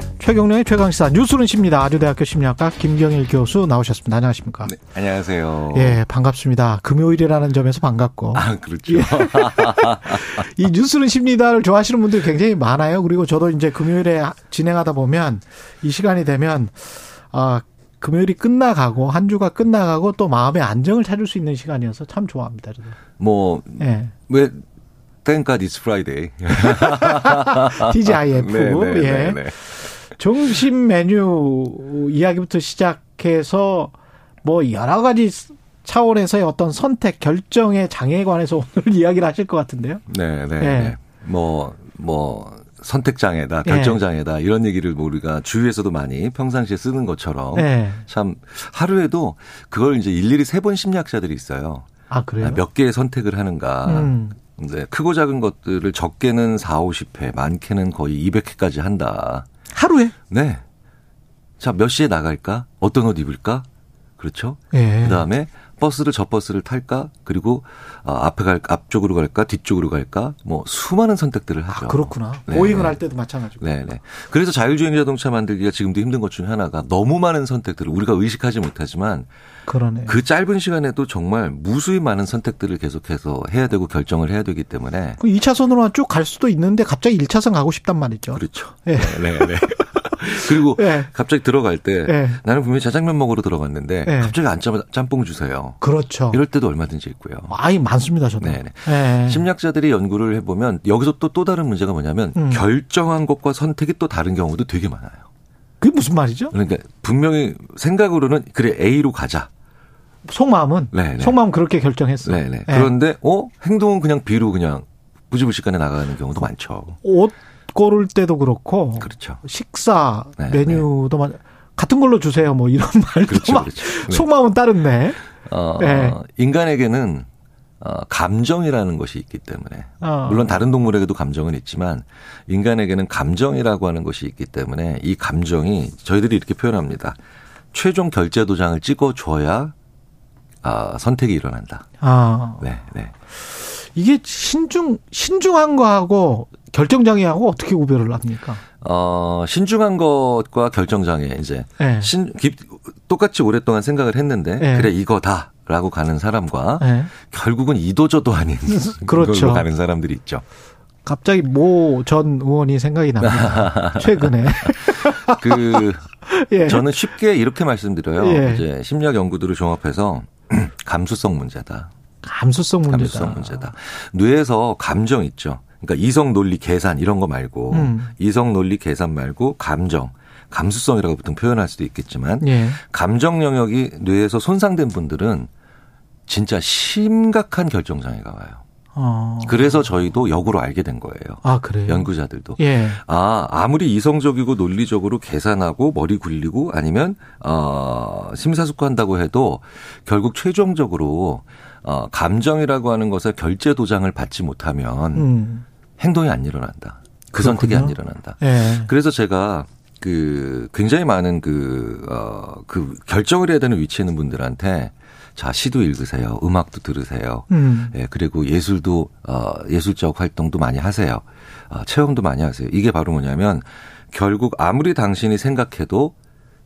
최경련의 최강시사 뉴스는 십니다. 아주대학교 심리학과 김경일 교수 나오셨습니다. 안녕하십니까?
네, 안녕하세요.
예, 반갑습니다. 금요일이라는 점에서 반갑고.
아, 그렇죠.
예. 이 뉴스는 십니다를 좋아하시는 분들이 굉장히 많아요. 그리고 저도 이제 금요일에 진행하다 보면 이 시간이 되면 아 금요일이 끝나가고 한 주가 끝나가고 또 마음의 안정을 찾을 수 있는 시간이어서 참 좋아합니다. 저도.
뭐,
예.
왜, Thank God it's Friday.
TGIF.
네, 네,
예.
네, 네.
점심 메뉴 이야기부터 시작해서 뭐 여러 가지 차원에서의 어떤 선택 결정의 장애에 관해서 오늘 이야기를 하실 것 같은데요.
네, 네.
예.
네. 뭐, 뭐, 선택장애다,
예.
결정장애다, 이런 얘기를 뭐 우리가 주위에서도 많이 평상시에 쓰는 것처럼
네.
참 하루에도 그걸 이제 일일이 세 번 심리학자들이 있어요.
아 그래요?
몇 개의 선택을 하는가.
음.
네, 크고 작은 것들을 적게는 4, 50회, 많게는 거의 200회까지 한다.
하루에?
네. 자, 몇 시에 나갈까? 어떤 옷 입을까? 그렇죠?
예.
그 다음에 버스를 저 버스를 탈까? 그리고 어, 앞에 갈 앞쪽으로 갈까? 뒤쪽으로 갈까? 뭐 수많은 선택들을 하죠.
아, 그렇구나.
네,
보행을
네.
할 때도 마찬가지고.
네, 네. 그래서 자율주행 자동차 만들기가 지금도 힘든 것 중에 하나가 너무 많은 선택들을 우리가 의식하지 못하지만
그러네.
그 짧은 시간에도 정말 무수히 많은 선택들을 계속해서 해야 되고 결정을 해야 되기 때문에
그 2차선으로만 쭉 갈 수도 있는데 갑자기 1차선 가고 싶단 말이죠.
그렇죠.
예.
네, 네. 그리고
예.
갑자기 들어갈 때
예.
나는 분명히 자장면 먹으러 들어갔는데
예.
갑자기 안 짬, 짬뽕 주세요.
그렇죠.
이럴 때도 얼마든지 있고요.
아이 많습니다.
네네.
예.
심리학자들이 연구를 해보면 여기서 또또 다른 문제가 뭐냐면
음.
결정한 것과 선택이 또 다른 경우도 되게 많아요.
그게 무슨 말이죠?
그러니까 분명히 생각으로는 그래 A로 가자.
속마음은
네, 네.
속마음 그렇게 결정했어.
네네.
예.
그런데 어 행동은 그냥 B로 그냥 부지불식간에 나가는 경우도 많죠.
옷 고를 때도 그렇고
그렇죠.
식사
네,
메뉴도 마 같은 걸로 주세요. 뭐 이런 말도
그렇죠,
막
그렇죠. 네.
속마음은 따른데.
어,
네.
인간에게는 어, 감정이라는 것이 있기 때문에
어.
물론 다른 동물에게도 감정은 있지만 인간에게는 감정이라고 하는 것이 있기 때문에 이 감정이 저희들이 이렇게 표현합니다. 최종 결제 도장을 찍어 줘야 아, 선택이 일어난다.
아.
네, 네.
이게 신중 신중한 거하고 결정장애하고 어떻게 구별을 합니까?
어, 신중한 것과 결정장애 이제
네.
신 깊- 똑같이 오랫동안 생각을 했는데
네.
그래 이거다 라고 가는 사람과
네.
결국은 이도저도 아닌
그렇죠.
가는 사람들이 있죠.
갑자기 모 전 의원이 생각이 납니다. 최근에.
그
예.
저는 쉽게 이렇게 말씀드려요.
예.
이제 심리학 연구들을 종합해서 감수성 문제다.
감수성 문제다.
감수성 문제다. 뇌에서 감정 있죠. 그러니까 이성 논리 계산 이런 거 말고
음.
이성 논리 계산 말고 감정, 감수성이라고 보통 표현할 수도 있겠지만
예.
감정 영역이 뇌에서 손상된 분들은 진짜 심각한 결정 장애가 와요.
어.
그래서 저희도 역으로 알게 된 거예요.
아, 그래요?
연구자들도.
예.
아, 아무리 이성적이고 논리적으로 계산하고 머리 굴리고 아니면 어 심사숙고한다고 해도 결국 최종적으로 어 감정이라고 하는 것에 결제 도장을 받지 못하면
음.
행동이 안 일어난다. 그 선택이 안
그렇군요.
일어난다.
예.
그래서 제가 그 굉장히 많은 그, 어, 그 결정을 해야 되는 위치에 있는 분들한테 자, 시도 읽으세요. 음악도 들으세요.
음.
예, 그리고 예술도, 어, 예술적 활동도 많이 하세요. 어, 체험도 많이 하세요. 이게 바로 뭐냐면 결국 아무리 당신이 생각해도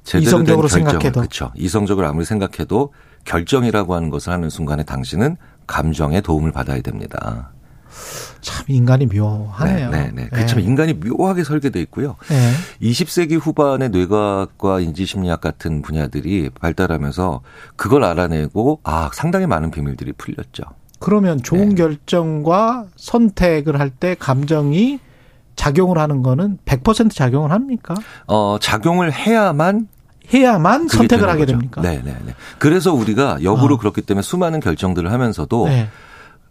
제대로
이성적으로
된 결정,
생각해도.
그렇죠. 이성적으로 아무리 생각해도 결정이라고 하는 것을 하는 순간에 당신은 감정의 도움을 받아야 됩니다.
참 인간이 묘하네요.
네, 네, 네. 참
예.
인간이 묘하게 설계돼 있고요.
예.
20세기 후반에 뇌과학과 인지심리학 같은 분야들이 발달하면서 그걸 알아내고 아 상당히 많은 비밀들이 풀렸죠.
그러면 좋은
네.
결정과 선택을 할 때 감정이 작용을 하는 거는 100% 작용을 합니까?
어 작용을 해야만
해야만 선택을 하게
거죠.
됩니까?
네, 네, 네. 그래서 우리가 역으로
어.
그렇기 때문에 수많은 결정들을 하면서도
네.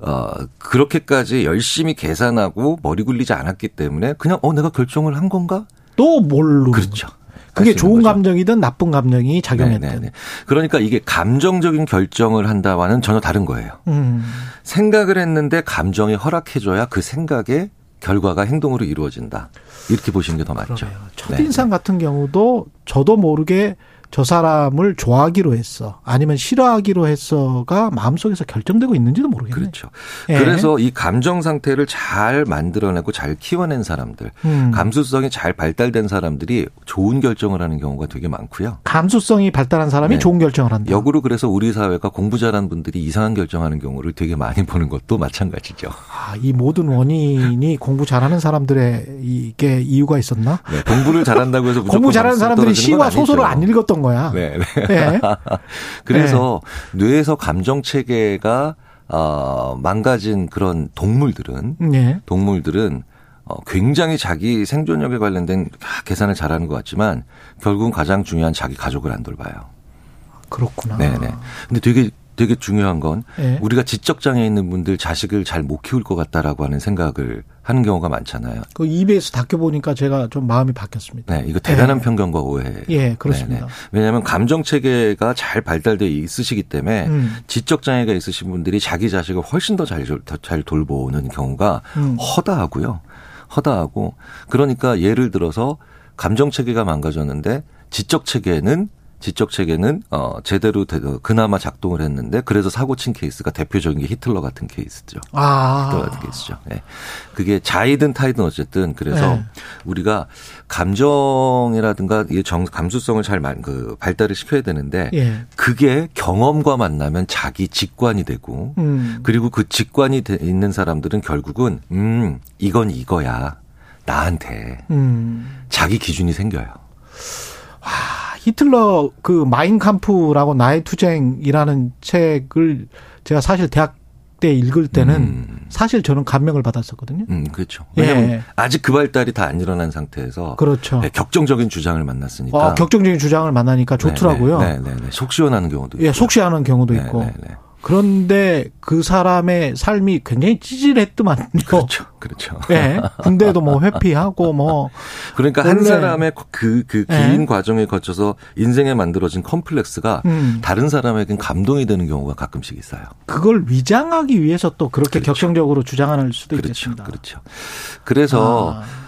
어 그렇게까지 열심히 계산하고 머리 굴리지 않았기 때문에 그냥 어 내가 결정을 한 건가?
또 모르는
그렇죠.
그게 좋은
거죠.
감정이든 나쁜 감정이 작용했든.
네, 네, 네. 그러니까 이게 감정적인 결정을 한다와는 전혀 다른 거예요.
음.
생각을 했는데 감정이 허락해줘야 그 생각의 결과가 행동으로 이루어진다. 이렇게 보시는 게 더 맞죠.
그러네요. 첫인상 같은 경우도 저도 모르게 저 사람을 좋아하기로 했어. 아니면 싫어하기로 했어가 마음속에서 결정되고 있는지도 모르겠네요.
그렇죠.
예.
그래서 이 감정 상태를 잘 만들어내고 잘 키워낸 사람들,
음.
감수성이 잘 발달된 사람들이 좋은 결정을 하는 경우가 되게 많고요.
감수성이 발달한 사람이
네.
좋은 결정을 한다.
역으로 그래서 우리 사회가 공부 잘하는 분들이 이상한 결정하는 경우를 되게 많이 보는 것도 마찬가지죠.
아, 이 모든 원인이 공부 잘하는 사람들의 이게 이유가 있었나?
네, 공부를 잘한다고 해서
공부 잘하는 사람들이 시와 소설을. 안 읽었던 거야.
네, 네.
예.
그래서 뇌에서 감정 체계가 어, 망가진 그런 동물들은
예.
동물들은 어, 굉장히 자기 생존력에 관련된 계산을 잘하는 것 같지만 결국은 가장 중요한 자기 가족을 안 돌봐요.
그렇구나.
네네. 근데 되게 되게 중요한 건
예.
우리가 지적 장애 있는 분들 자식을 잘 못 키울 것 같다라고 하는 생각을 하는 경우가 많잖아요.
그 EBS 다큐 보니까 제가 좀 마음이 바뀌었습니다.
네, 이거 대단한 편견과 오해.
예, 그렇습니다.
네네. 왜냐하면 감정 체계가 잘 발달돼 있으시기 때문에
음.
지적 장애가 있으신 분들이 자기 자식을 훨씬 더잘 잘 돌보는 경우가
음.
허다하고요. 허다하고 그러니까 예를 들어서 감정 체계가 망가졌는데 지적 체계는 지적 체계는 어 제대로 되- 그나마 작동을 했는데 그래서 사고 친 케이스가 대표적인 게 히틀러 같은 케이스죠.
아.
히틀러 같은 케이스죠. 예. 그게 자이든 타이든 어쨌든 그래서
네.
우리가 감정이라든가 이 정, 감수성을 잘 만- 그 발달을 시켜야 되는데
예.
그게 경험과 만나면 자기 직관이 되고
음.
그리고 그 직관이 돼 있는 사람들은 결국은 음 이건 이거야 나한테
음.
자기 기준이 생겨요.
히틀러 그 마인캄프라고 나의 투쟁이라는 책을 제가 사실 대학 때 읽을 때는 사실 저는 감명을 받았었거든요.
음 그렇죠.
예.
왜냐하면 아직 그 발달이 다 안 일어난 상태에서
그렇죠.
네, 격정적인 주장을 만났으니까
어, 격정적인 주장을 만나니까 좋더라고요.
네, 네, 네, 네. 속 시원하는 경우도
예,
있고.
속시하는 경우도
네,
있고.
네, 네.
그런데 그 사람의 삶이 굉장히 찌질했더만요.
그렇죠. 그렇죠.
예. 군대도 뭐 회피하고 뭐
그러니까 한 사람의 그, 그
예.
긴 과정에 거쳐서 인생에 만들어진 컴플렉스가
음.
다른 사람에겐 감동이 되는 경우가 가끔씩 있어요.
그걸 위장하기 위해서 또 그렇게 격정적으로 주장하는 수도
그렇죠.
있겠습니다.
그렇죠. 그래서
아.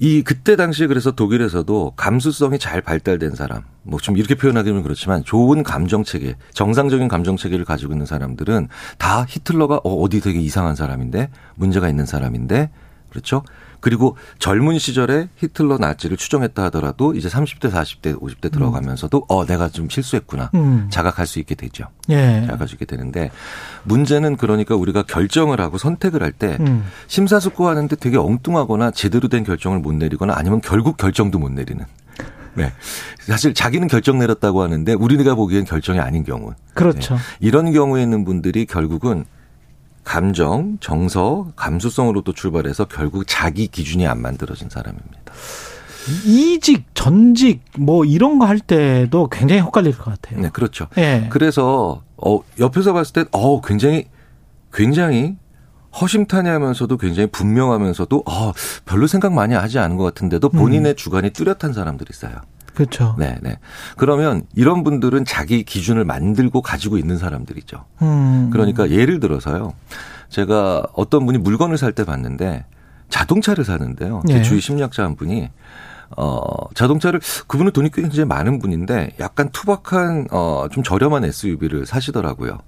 이 그때 당시에 그래서 독일에서도 감수성이 잘 발달된 사람, 뭐 좀 이렇게 표현하기는 그렇지만 좋은 감정 체계, 정상적인 감정 체계를 가지고 있는 사람들은 다 히틀러가 어, 어디 되게 이상한 사람인데 문제가 있는 사람인데 그렇죠? 그리고 젊은 시절에 히틀러 나치를 추정했다 하더라도 이제 30대, 40대, 50대 들어가면서도 어 내가 좀 실수했구나
음.
자각할 수 있게 되죠.
예.
자각할 수 있게 되는데 문제는 그러니까 우리가 결정을 하고 선택을 할때
음.
심사숙고하는데 되게 엉뚱하거나 제대로 된 결정을 못 내리거나 아니면 결국 결정도 못 내리는. 네. 사실 자기는 결정 내렸다고 하는데 우리가 보기엔 결정이 아닌 경우.
그렇죠.
네. 이런 경우에 있는 분들이 결국은 감정, 정서, 감수성으로도 출발해서 결국 자기 기준이 안 만들어진 사람입니다.
이직, 전직 뭐 이런 거 할 때도 굉장히 헷갈릴 것 같아요.
네, 그렇죠.
예.
그래서 어 옆에서 봤을 땐어 굉장히 굉장히 허심탄회하면서도 굉장히 분명하면서도 어 별로 생각 많이 하지 않은 것 같은데도 본인의 주관이 뚜렷한 사람들이 있어요.
그렇죠.
네, 네. 그러면 이런 분들은 자기 기준을 만들고 가지고 있는 사람들이죠.
음.
그러니까 예를 들어서요. 제가 어떤 분이 물건을 살 때 봤는데 자동차를 사는데요. 제
예.
주위 심리학자 한 분이 어 자동차를 그분은 돈이 굉장히 많은 분인데 약간 투박한 어 좀 저렴한 SUV를 사시더라고요.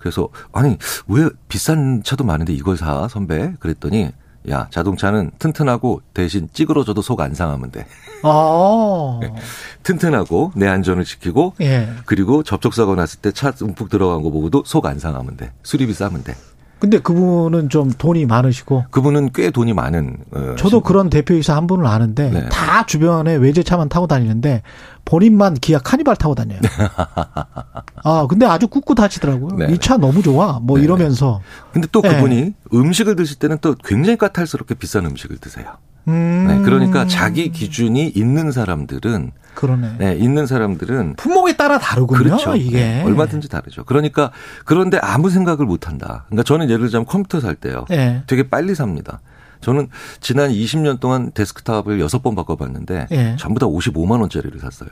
그래서 아니 왜 비싼 차도 많은데 이걸 사 선배 그랬더니 야 자동차는 튼튼하고 대신 찌그러져도 속 안 상하면 돼.
아.
네. 튼튼하고 내 안전을 지키고
예.
그리고 접촉사고 났을 때 차 움푹 들어간 거 보고도 속 안 상하면 돼. 수리비 싸면 돼.
근데 그분은 좀 돈이 많으시고
그분은 꽤 돈이 많은. 어,
저도
신-
그런 대표이사 한 분을 아는데
네.
다 주변에 외제차만 타고 다니는데 본인만 기아 카니발 타고 다녀요. 아 근데 아주 꿋꿋하시더라고요.
네.
이차 너무 좋아. 뭐
네.
이러면서.
근데 또
네.
그분이 음식을 드실 때는 또 굉장히 까탈스럽게 비싼 음식을 드세요.
음.
네, 그러니까 자기 기준이 있는 사람들은
그러네.
네, 있는 사람들은
품목에 따라 다르군요.
그렇죠.
이게
네, 얼마든지 다르죠. 그러니까 그런데 아무 생각을 못 한다. 그러니까 저는 예를 들자면 컴퓨터 살 때요.
예.
되게 빨리 삽니다. 저는 지난 20년 동안 데스크탑을 6번 바꿔봤는데
예.
전부 다 55만 원짜리를 샀어요.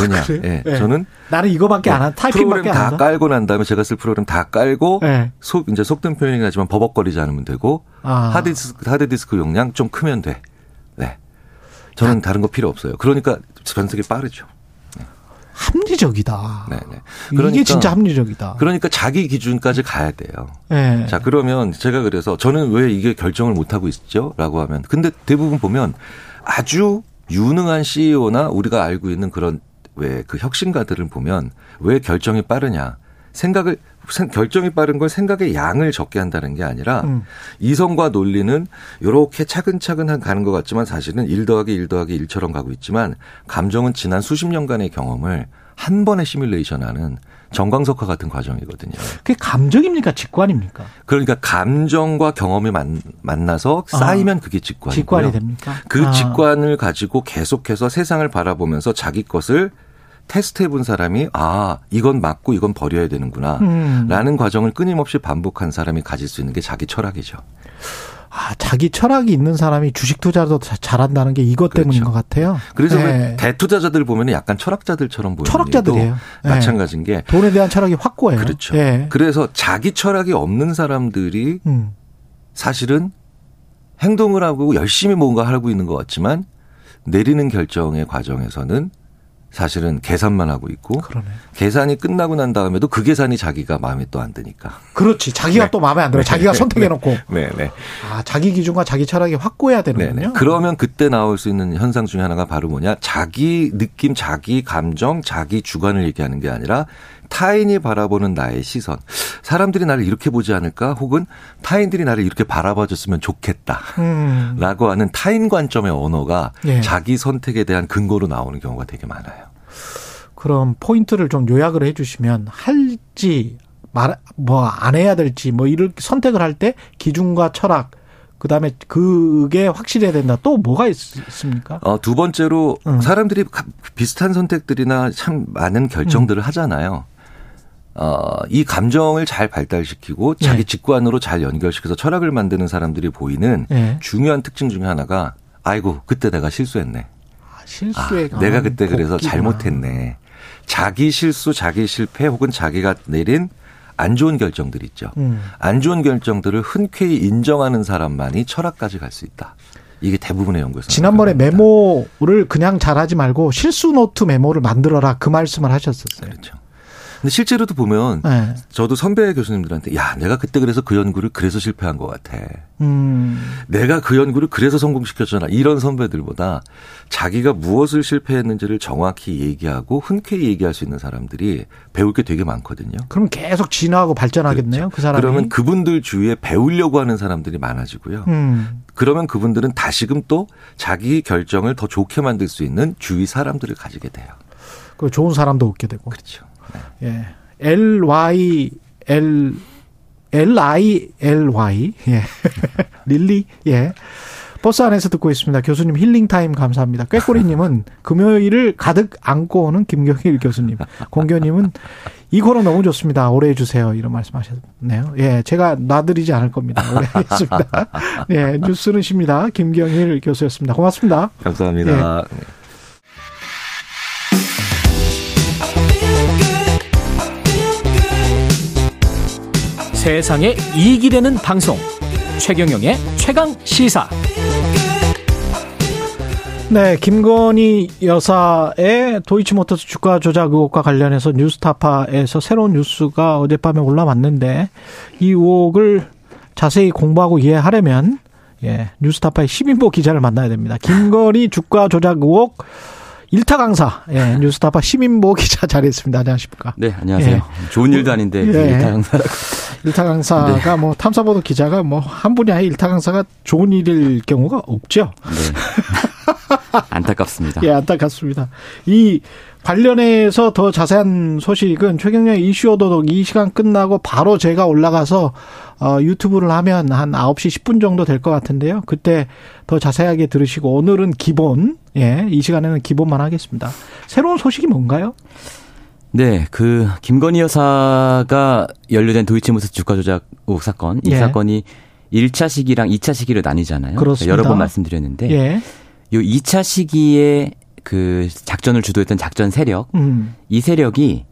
왜냐?
그래요?
예,
예.
저는
나는 이거밖에 안 한. 타이핑밖에
프로그램 안다
한다.
깔고 난 다음에 제가 쓸 프로그램 다 깔고
예.
속 이제 속된 표현이긴 하지만 버벅거리지 않으면 되고
아.
하드디스크 하드디스크 용량 좀 크면 돼. 네. 저는 다른 거 필요 없어요. 그러니까 전세계 빠르죠.
합리적이다.
네, 네.
이게 진짜 합리적이다.
그러니까 자기 기준까지 가야 돼요.
예.
자, 그러면 제가 그래서 저는 왜 이게 결정을 못 하고 있죠? 라고 하면 근데 대부분 보면 아주 유능한 CEO나 우리가 알고 있는 그런 왜 그 혁신가들을 보면 왜 결정이 빠르냐? 생각을 생- 결정이 빠른 걸 생각의 양을 적게 한다는 게 아니라
음.
이성과 논리는 이렇게 차근차근 한- 가는 것 같지만 사실은 1 더하기 1 더하기 1처럼 가고 있지만 감정은 지난 수십 년간의 경험을 한 번에 시뮬레이션하는 정광석화 같은 과정이거든요.
그게 감정입니까? 직관입니까?
그러니까 감정과 경험이 만, 만나서 쌓이면 그게 직관이고요.
직관이 됩니까?
그
아.
직관을 가지고 계속해서 세상을 바라보면서 자기 것을 테스트 해 본 사람이 아 이건 맞고 이건 버려야 되는구나
음.
라는 과정을 끊임없이 반복한 사람이 가질 수 있는 게 자기 철학이죠.
아, 자기 철학이 있는 사람이 주식 투자도 자- 잘한다는 게 이것 때문인 것 같아요.
그래서
예.
왜 대투자자들 보면 약간 철학자들처럼 보이는
철학자들이에요. 예.
마찬가지인 게
돈에 대한 철학이 확고해요.
그렇죠.
예.
그래서 자기 철학이 없는 사람들이
음.
사실은 행동을 하고 열심히 뭔가 하고 있는 것 같지만 내리는 결정의 과정에서는 사실은 계산만 하고 있고
그러네.
계산이 끝나고 난 다음에도 그 계산이 자기가 마음에 또 안 드니까.
그렇지. 자기가
네.
또 마음에 안 들어. 자기가 선택해 놓고.
네, 네.
아, 자기 기준과 자기 철학이 확고해야
네,
되는군요.
네. 그러면 그때 나올 수 있는 현상 중에 하나가 바로 뭐냐? 자기 느낌, 자기 감정, 자기 주관을 얘기하는 게 아니라 타인이 바라보는 나의 시선. 사람들이 나를 이렇게 보지 않을까? 혹은 타인들이 나를 이렇게 바라봐 줬으면 좋겠다.
음.
라고 하는 타인 관점의 언어가
예.
자기 선택에 대한 근거로 나오는 경우가 되게 많아요.
그럼 포인트를 좀 요약을 해주시면 할지 말 뭐 안 해야 될지 뭐 이렇게 선택을 할 때 기준과 철학 그다음에 그게 확실해야 된다. 또 뭐가 있, 습니까
어, 두 번째로
음.
사람들이 가- 비슷한 선택들이나 참 많은
음.
결정들을 하잖아요. 어, 이 감정을 잘 발달시키고 자기
예.
직관으로 잘 연결시켜서 철학을 만드는 사람들이 보이는
예.
중요한 특징 중에 하나가 아이고 그때 내가 실수했네. 아,
실수에
내가 그때 그래서
복귀구나.
잘못했네. 자기 실수, 자기 실패 혹은 자기가 내린 안 좋은 결정들 있죠.
음.
안 좋은 결정들을 흔쾌히 인정하는 사람만이 철학까지 갈 수 있다. 이게 대부분의 연구에서
지난번에 메모를 그냥 잘하지 말고 실수 노트 메모를 만들어라 그 말씀을 하셨었어요.
그렇죠. 근데 실제로도 보면
네.
저도 선배 교수님들한테 야 내가 그때 그래서 그 연구를 그래서 실패한 것 같아.
음.
내가 그 연구를 그래서 성공시켰잖아. 이런 선배들보다 자기가 무엇을 실패했는지를 정확히 얘기하고 흔쾌히 얘기할 수 있는 사람들이 배울 게 되게 많거든요.
그럼 계속 진화하고 발전하겠네요.
그렇죠.
그 사람이.
그러면 그분들 주위에 배우려고 하는 사람들이 많아지고요.
음.
그러면 그분들은 다시금 또 자기 결정을 더 좋게 만들 수 있는 주위 사람들을 가지게 돼요.
그 좋은 사람도 얻게 되고.
그렇죠.
예. L Y L L I L Y 예. 릴리 예. 버스 안에서 듣고 있습니다. 교수님 healing time 감사합니다. 꾀꼬리님은 금요일을 가득 안고 오는 김경일 교수님. 공교님은 이 코너 너무 좋습니다. 오래 해주세요. 이런 말씀하셨네요. 예, 제가 놔드리지 않을 겁니다. 오래 하겠습니다. 예, 뉴스는 쉽니다. 김경일 교수였습니다. 고맙습니다.
감사합니다.
예.
세상에 이익이 되는 방송 최경영의 최강 시사
네, 김건희 여사의 도이치모터스 주가 조작 의혹과 관련해서 뉴스타파에서 새로운 뉴스가 어젯밤에 올라왔는데 이 의혹을 자세히 공부하고 이해하려면 예, 뉴스타파의 시민보 기자를 만나야 됩니다. 김건희 주가 조작 의혹 일타 강사, 예, 뉴스타파 시민보 기자 자리했습니다. 안녕하십니까?
네, 안녕하세요.
예.
좋은 일도 아닌데
예.
일타 강사.
일타 강사가 뭐 탐사보도 기자가 뭐 한 분이 아니라 일타 강사가 좋은 일일 경우가 없죠.
네. 안타깝습니다.
예, 안타깝습니다. 이 관련해서 더 자세한 소식은 최경영 이슈 오도독 이 시간 끝나고 바로 제가 올라가서 어, 유튜브를 하면 한 9시 10분 정도 될 것 같은데요. 그때 더 자세하게 들으시고 오늘은 기본, 예, 이 시간에는 기본만 하겠습니다. 새로운 소식이 뭔가요?
네, 그 김건희 여사가 연루된 도이치모터스 주가 조작 의혹 사건, 이
예.
사건이 1차 시기랑 2차 시기로 나뉘잖아요.
그렇습니다.
여러 번 말씀드렸는데
예.
요 2차 시기에 그 작전을 주도했던 작전 세력,
음.
이 세력이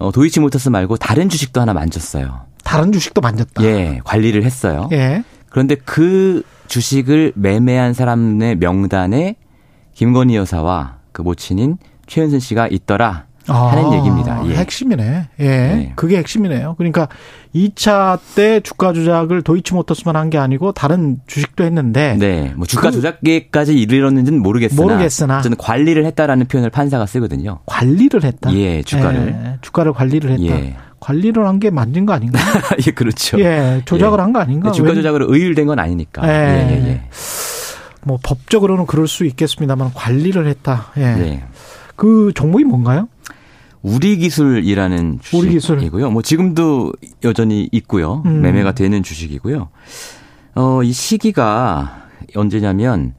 어, 도이치모터스 말고 다른 주식도 하나 만졌어요.
다른 주식도 만졌다.
예, 관리를 했어요.
예.
그런데 그 주식을 매매한 사람의 명단에 김건희 여사와 그 모친인 최은순 씨가 있더라 하는
아,
얘기입니다. 예.
핵심이네. 예.
네.
그게 핵심이네요. 그러니까 2차 때 주가 조작을 도이치모터스만 한 게 아니고 다른 주식도 했는데
네, 뭐 주가 조작계까지 이르렀는지는 모르겠으나,
모르겠으나.
저는 관리를 했다라는 표현을 판사가 쓰거든요.
관리를 했다.
예, 주가를.
예, 주가를 관리를 했다.
예,
관리를 한 게 맞는 거 아닌가?
예, 그렇죠.
예, 조작을
예.
한거 아닌가?
주가
왜-
조작으로 의율된 건 아니니까.
예.
예, 예, 예.
뭐 법적으로는 그럴 수 있겠습니다만 관리를 했다. 예.
네.
그 종목이 뭔가요?
우리 기술이라는
우리 기술.
주식이고요. 뭐 지금도 여전히 있고요.
음.
매매가 되는 주식이고요. 어, 이 시기가 언제냐면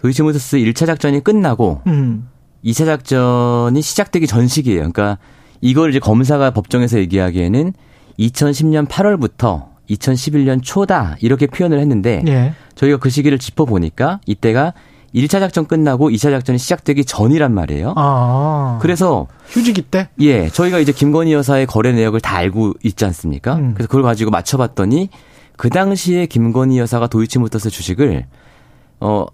도이치모터스 1차 작전이 끝나고
음.
2차 작전이 시작되기 전 시기예요. 그러니까 이걸 이제 검사가 법정에서 얘기하기에는 2010년 8월부터 2011년 초다 이렇게 표현을 했는데
예.
저희가 그 시기를 짚어 보니까 이때가 1차 작전 끝나고 2차 작전이 시작되기 전이란 말이에요.
아.
그래서
휴지기 때?
예, 저희가 이제 김건희 여사의 거래 내역을 다 알고 있지 않습니까?
음.
그래서 그걸 가지고 맞춰 봤더니 그 당시에 김건희 여사가 도이치모터스 주식을 어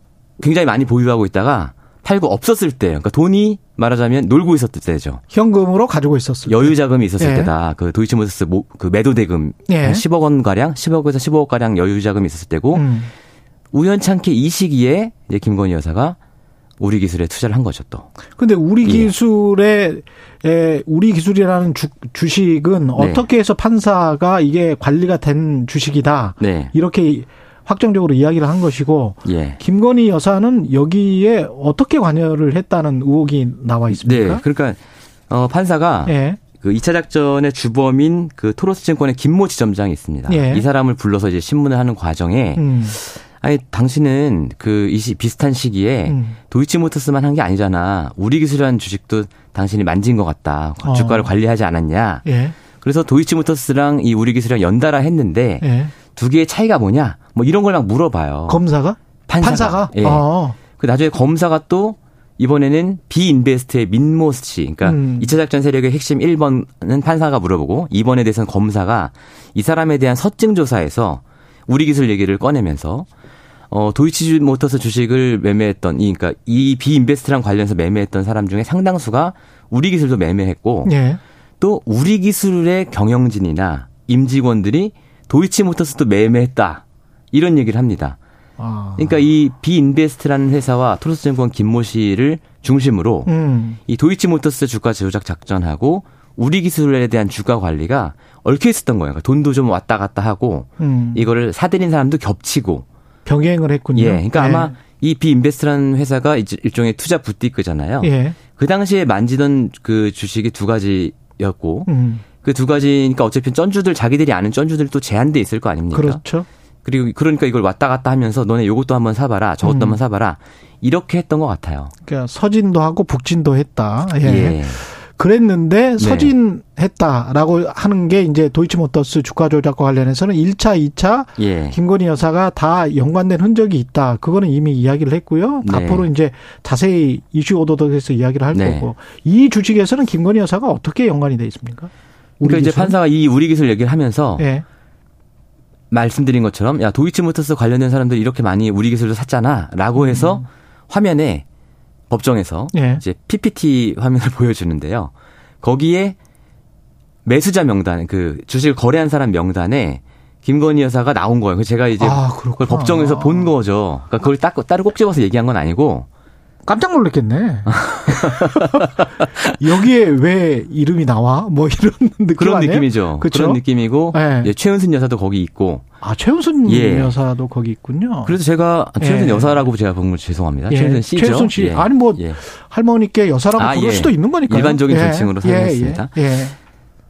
굉장히 많이 보유하고 있다가 팔고 없었을 때, 그러니까 돈이 말하자면 놀고 있었을 때죠.
현금으로 가지고 있었을
여유 자금이 있었을
예.
때다. 그 도이치모터스 모- 그 매도 대금
예.
한 10억 원 가량, 10억에서 15억 가량 여유 자금이 있었을 때고
음.
우연찮게 이 시기에 이제 김건희 여사가 우리 기술에 투자를 한 거죠 또.
근데 우리
예.
기술의 에, 우리 기술이라는 주, 주식은
네.
어떻게 해서 판사가 이게 관리가 된 주식이다.
네.
이렇게 확정적으로 이야기를 한 것이고
예.
김건희 여사는 여기에 어떻게 관여를 했다는 의혹이 나와
네.
있습니까?
그러니까 어 판사가
예.
그 2차 작전의 주범인 그 토로스 증권의 김모 지점장이 있습니다.
예.
이 사람을 불러서 이제 신문을 하는 과정에
음.
아니 당신은 그이 비슷한 시기에
음.
도이치모터스만 한 게 아니잖아. 우리 기술이라는 주식도 당신이 만진 것 같다.
어.
주가를 관리하지 않았냐.
예.
그래서 도이치모터스랑 이 우리 기술이랑 연달아 했는데
예.
두 개의 차이가 뭐냐? 뭐 이런 걸 막 물어봐요.
검사가?
판사가.
판사가?
예.
어.
그 나중에 검사가 또 이번에는 비인베스트의 민모스 씨, 그러니까
음.
2차 작전 세력의 핵심 1번은 판사가 물어보고 2번에 대해서는 검사가 이 사람에 대한 서증 조사에서 우리 기술 얘기를 꺼내면서 어, 도이치 모터스 주식을 매매했던, 이, 그러니까 이 비인베스트랑 관련해서 매매했던 사람 중에 상당수가 우리 기술도 매매했고,
예.
또 우리 기술의 경영진이나 임직원들이 도이치 모터스도 매매했다. 이런 얘기를 합니다.
아.
그러니까 이 비인베스트라는 회사와 토로스증권 김모 씨를 중심으로
음.
이 도이치 모터스 주가 조작 작전하고 우리 기술에 대한 주가 관리가 얽혀 있었던 거예요. 그러니까 돈도 좀 왔다 갔다 하고
음.
이거를 사들인 사람도 겹치고
병행을 했군요.
예, 그러니까
예.
아마 이 비인베스트라는 회사가 일종의 투자 부티크잖아요.
예.
그 당시에 만지던 그 주식이 두 가지였고
음.
그두 가지니까 어차피 쩐주들 자기들이 아는 쩐주들 또 제한돼 있을 거 아닙니까?
그렇죠.
그리고 그러니까 이걸 왔다 갔다 하면서 너네 요것도 한번 사봐라, 저것도
음.
한번 사봐라 이렇게 했던 것 같아요.
그러니까 서진도 하고 북진도 했다. 예.
예.
그랬는데
네.
서진했다라고 하는 게 이제 도이치모터스 주가 조작과 관련해서는 1차, 2차
예.
김건희 여사가 다 연관된 흔적이 있다. 그거는 이미 이야기를 했고요.
네.
앞으로 이제 자세히 이슈 오도독에서 이야기를 할
네.
거고 이 주식에서는 김건희 여사가 어떻게 연관이 돼 있습니까? 우리
그러니까 이제
기술은?
판사가 이 우리 기술 얘기를 하면서
예.
말씀드린 것처럼 야 도이치모터스 관련된 사람들이 이렇게 많이 우리 기술을 샀잖아라고 해서 화면에 법정에서
음. 예.
이제 PPT 화면을 보여주는데요. 거기에 매수자 명단 그 주식을 거래한 사람 명단에 김건희 여사가 나온 거예요. 제가 이제
아,
그걸. 법정에서 본 거죠. 그러니까 그걸 딱 따로 꼭 집어서 얘기한 건 아니고
깜짝 놀랐겠네. 여기에 왜 이름이 나와? 뭐 이런 느낌
그런
아니에요?
느낌이죠.
그쵸?
그런 느낌이고
네.
이제 최은순 여사도 거기 있고
아 최은순
예.
여사도 거기 있군요.
그래서 제가 최은순
예.
여사라고 제가 본건 죄송합니다.
예.
최은순 씨죠.
최은순 씨
예.
아니 뭐
예.
할머니께 여사라고
아,
부를
예.
수도 있는 거니까요.
일반적인
예.
존칭으로
예,
사용했습니다.
예. 예.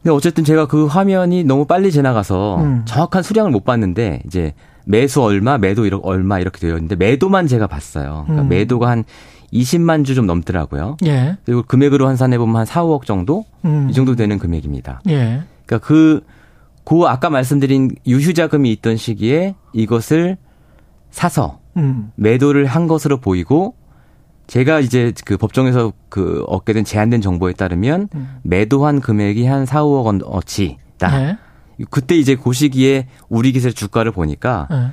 근데 어쨌든 제가 그 화면이 너무 빨리 지나가서
음.
정확한 수량을 못 봤는데 이제 매수 얼마, 매도 이렇게 얼마 이렇게 되어 있는데 매도만 제가 봤어요. 그러니까
음.
매도가 한 20만 주 좀 넘더라고요.
예.
그리고 금액으로 환산해 보면 한 4, 5억 정도
음.
이 정도 되는 금액입니다.
예.
그러니까 그, 그 아까 말씀드린 유휴 자금이 있던 시기에 이것을 사서
음.
매도를 한 것으로 보이고 제가 이제 그 법정에서 그 얻게 된 제한된 정보에 따르면
음.
매도한 금액이 한 4, 5억 원 어치다.
예.
그때 이제 그 시기에 우리 기술 주가를 보니까
예.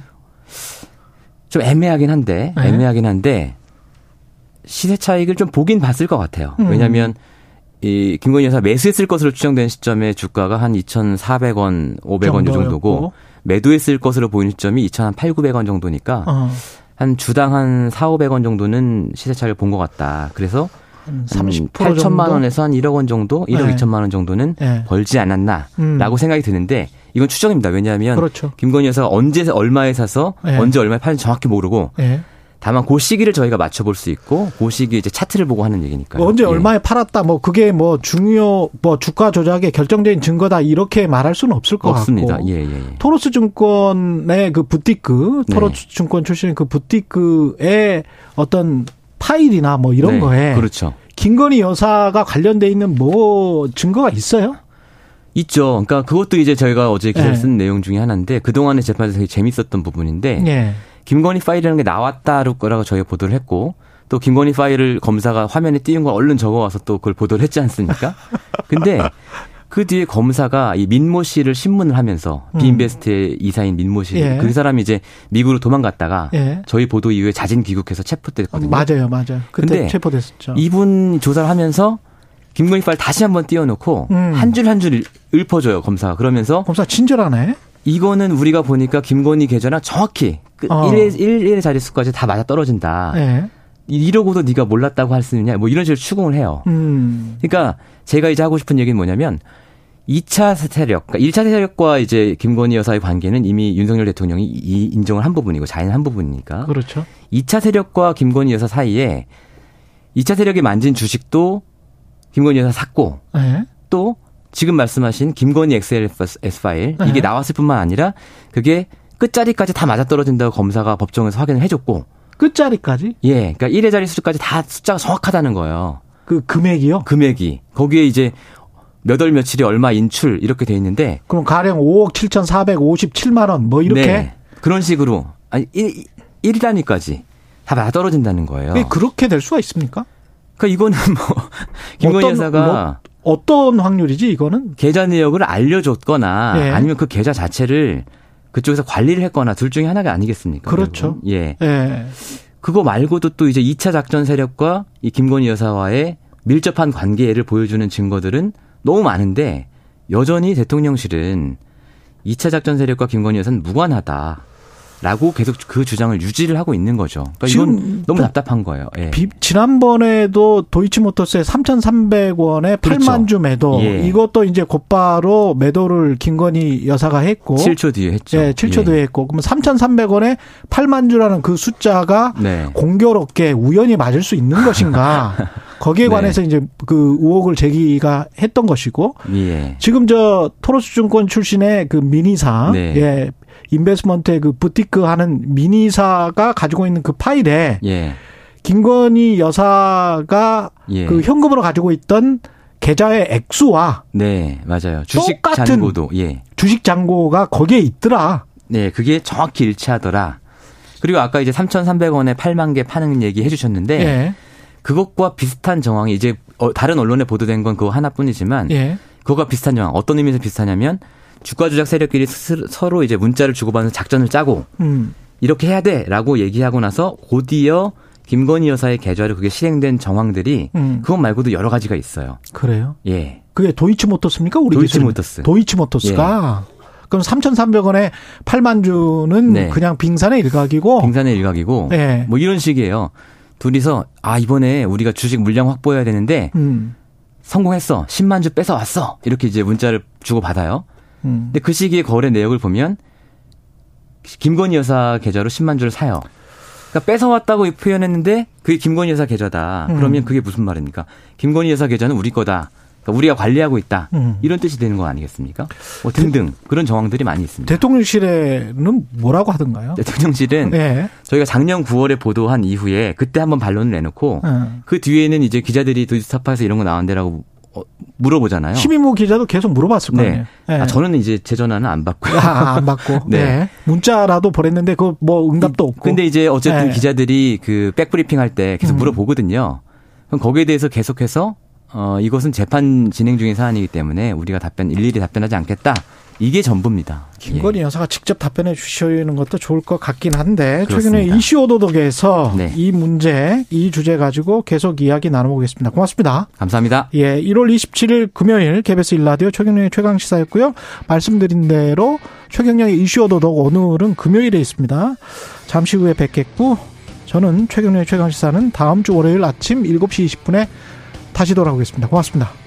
좀 애매하긴 한데
네.
애매하긴 한데 시세 차익을 좀 보긴 봤을 것 같아요.
음.
왜냐하면 이 김건희 여사 매수했을 것으로 추정된 시점에 주가가 한 2,400원, 500원 이 정도고. 매도했을 것으로 보이는 시점이 2,800원 정도니까
어.
한 주당 한 4, 500원 정도는 시세 차익을 본것 같다. 그래서
한한30%
8천만
정도?
원에서 한 1억 원 정도, 1억
네.
2천만 원 정도는
네.
벌지 않았나라고
음.
생각이 드는데 이건 추정입니다. 왜냐하면
그렇죠.
김건희 여사가 언제 얼마에 사서
네.
언제 얼마에 파는지 정확히 모르고
예.
다만 그 시기를 저희가 맞춰볼 수 있고 그 시기 이제 차트를 보고 하는 얘기니까요.
언제
예.
얼마에 팔았다 뭐 그게 뭐 중요 뭐 주가 조작의 결정적인 증거다 이렇게 말할 수는 없을 것
없습니다.
같고
예, 예, 예.
토로스 증권의 그 부티크
네.
토로스 증권 출신의 그 부티크의 어떤 파일이나 뭐 이런
네,
거에
그렇죠.
김건희 여사가 관련돼 있는 뭐 증거가 있어요?
있죠. 그러니까 그것도 이제 저희가 어제 기사를
예.
쓴 내용 중에 하나인데 그 동안의 재판에서 되게 재밌었던 부분인데
예.
김건희 파일이라는 게 나왔다라고 저희가 보도를 했고 또 김건희 파일을 검사가 화면에 띄운 걸 얼른 적어와서 또 그걸 보도를 했지 않습니까? 근데 그 뒤에 검사가 이 민모 씨를 신문을 하면서
음.
비인베스트의 이사인 민모 씨,
예.
그 사람이 이제 미국으로 도망갔다가
예.
저희 보도 이후에 자진 귀국해서 체포됐거든요.
맞아요, 맞아요. 그때
근데
체포됐었죠.
이분 조사를 하면서 김건희 파일 다시 한번 띄워놓고
음.
한줄한줄 읊어줘요 검사가. 그러면서
검사 친절하네.
이거는 우리가 보니까 김건희 계좌랑 정확히 그
어.
1의, 1의 자릿수까지 다 맞아 떨어진다.
예.
이러고도 네가 몰랐다고 할 수 있느냐 뭐 이런 식으로 추궁을 해요.
음.
그러니까 제가 이제 하고 싶은 얘기는 뭐냐면 2차 세력, 그러니까 1차 세력과 이제 김건희 여사의 관계는 이미 윤석열 대통령이 이 인정을 한 부분이고 자인한 부분이니까.
그렇죠.
2차 세력과 김건희 여사 사이에 2차 세력이 만진 주식도 김건희 여사 샀고
예.
또 지금 말씀하신 김건희 XLS 파일
네.
이게 나왔을 뿐만 아니라 그게 끝자리까지 다 맞아떨어진다고 검사가 법정에서 확인을 해줬고
끝자리까지
예, 그러니까 1의 자리 수까지 다 숫자가 정확하다는 거예요.
그 금액이요?
금액이 거기에 이제 몇 월 며칠이 얼마 인출 이렇게 돼 있는데
그럼 가령 5억 7,457만 원 뭐 이렇게
네, 그런 식으로 아니 1, 1 단위까지 다 맞아떨어진다는 거예요.
왜 그렇게 될 수가 있습니까?
그러니까 이거는 뭐 김건희
어떤,
여사가
뭐, 어떤 확률이지 이거는?
계좌 내역을 알려줬거나
예.
아니면 그 계좌 자체를 그쪽에서 관리를 했거나 둘 중에 하나가 아니겠습니까?
그렇죠.
결국은? 예.
예.
그거 말고도 또 이제 2차 작전 세력과 이 김건희 여사와의 밀접한 관계를 보여주는 증거들은 너무 많은데 여전히 대통령실은 2차 작전 세력과 김건희 여사는 무관하다. 라고 계속 그 주장을 유지를 하고 있는 거죠. 그러니까 이건
지금
너무
또
답답한 거예요. 예.
비- 지난번에도 도이치모터스의 3,300원에
그렇죠.
8만 주 매도
예.
이것도 이제 곧바로 매도를 김건희 여사가 했고
7초 뒤에 했죠.
예, 7초
예.
뒤에 했고 그러면 3,300원에 8만 주라는 그 숫자가
네.
공교롭게 우연히 맞을 수 있는 것인가? 거기에
네.
관해서 이제 그 의혹을 제기가 했던 것이고
예.
지금 저 토로스증권 출신의 그 미니사
네.
예. 인베스먼트의 그 부티크 하는 미니사가 가지고 있는 그 파일에
예.
김건희 여사가
예.
그 현금으로 가지고 있던 계좌의 액수와
네, 맞아요. 주식
똑같은
잔고도 예.
주식 잔고가 거기에 있더라.
네, 그게 정확히 일치하더라. 그리고 아까 이제 3,300원에 8만 개 파는 얘기 해주셨는데
예.
그것과 비슷한 정황이 이제 어, 다른 언론에 보도된 건 그거 하나뿐이지만
예.
그거가 비슷한 정황 어떤 의미에서 비슷하냐면 주가 조작 세력끼리 스스로- 서로 이제 문자를 주고받는 작전을 짜고
음.
이렇게 해야 돼라고 얘기하고 나서 곧이어 김건희 여사의 계좌로 그게 실행된 정황들이
음.
그것 말고도 여러 가지가 있어요.
그래요?
예.
그게 도이치모터스입니까? 우리
도이치모터스. 예.
도이치모터스가 그럼 3,300원에 8만 주는
네.
그냥 빙산의 일각이고
빙산의 일각이고
네.
뭐 이런 식이에요. 둘이서 아 이번에 우리가 주식 물량 확보해야 되는데
음.
성공했어. 10만 주 뺏어 왔어. 이렇게 이제 문자를 주고 받아요.
음.
근데 그 시기의 거래 내역을 보면 김건희 여사 계좌로 10만 주를 사요. 그러니까 뺏어왔다고 표현했는데 그게 김건희 여사 계좌다.
음.
그러면 그게 무슨 말입니까? 김건희 여사 계좌는 우리 거다. 그러니까 우리가 관리하고 있다.
음.
이런 뜻이 되는 거 아니겠습니까? 뭐 등등 그런 정황들이 많이 있습니다.
대통령실에는 뭐라고 하던가요?
대통령실은
예.
저희가 작년 9월에 보도한 이후에 그때 한번 반론을 내놓고
예.
그 뒤에는 이제 기자들이 도지사파에서 이런 거 어, 물어보잖아요.
시민무 기자도 계속 물어봤을 거
네.
아니에요. 예.
아, 저는 이제 제 전화는 안 받고요.
아, 안 받고.
네.
네. 문자라도 보냈는데 그 뭐 응답도 없고.
근데 이제 어쨌든
네.
기자들이 그 백브리핑 할 때 계속
음.
물어보거든요. 그럼 거기에 대해서 계속해서 어 이것은 재판 진행 중인 사안이기 때문에 우리가 답변 일일이 답변하지 않겠다. 이게 전부입니다.
김건희 여사가 직접 답변해 주시는 것도 좋을 것 같긴 한데 최근에
그렇습니다.
이슈 오도독에서
네.
이 문제, 이 주제 가지고 계속 이야기 나눠보겠습니다. 고맙습니다.
감사합니다.
예, 1월 27일 금요일 KBS 일라디오 최경영의 최강 시사였고요. 말씀드린 대로 최경영의 이슈 오도독 오늘은 금요일에 있습니다. 잠시 후에 뵙겠고 저는 최경영의 최강 시사는 다음 주 월요일 아침 7시 20분에 다시 돌아오겠습니다. 고맙습니다.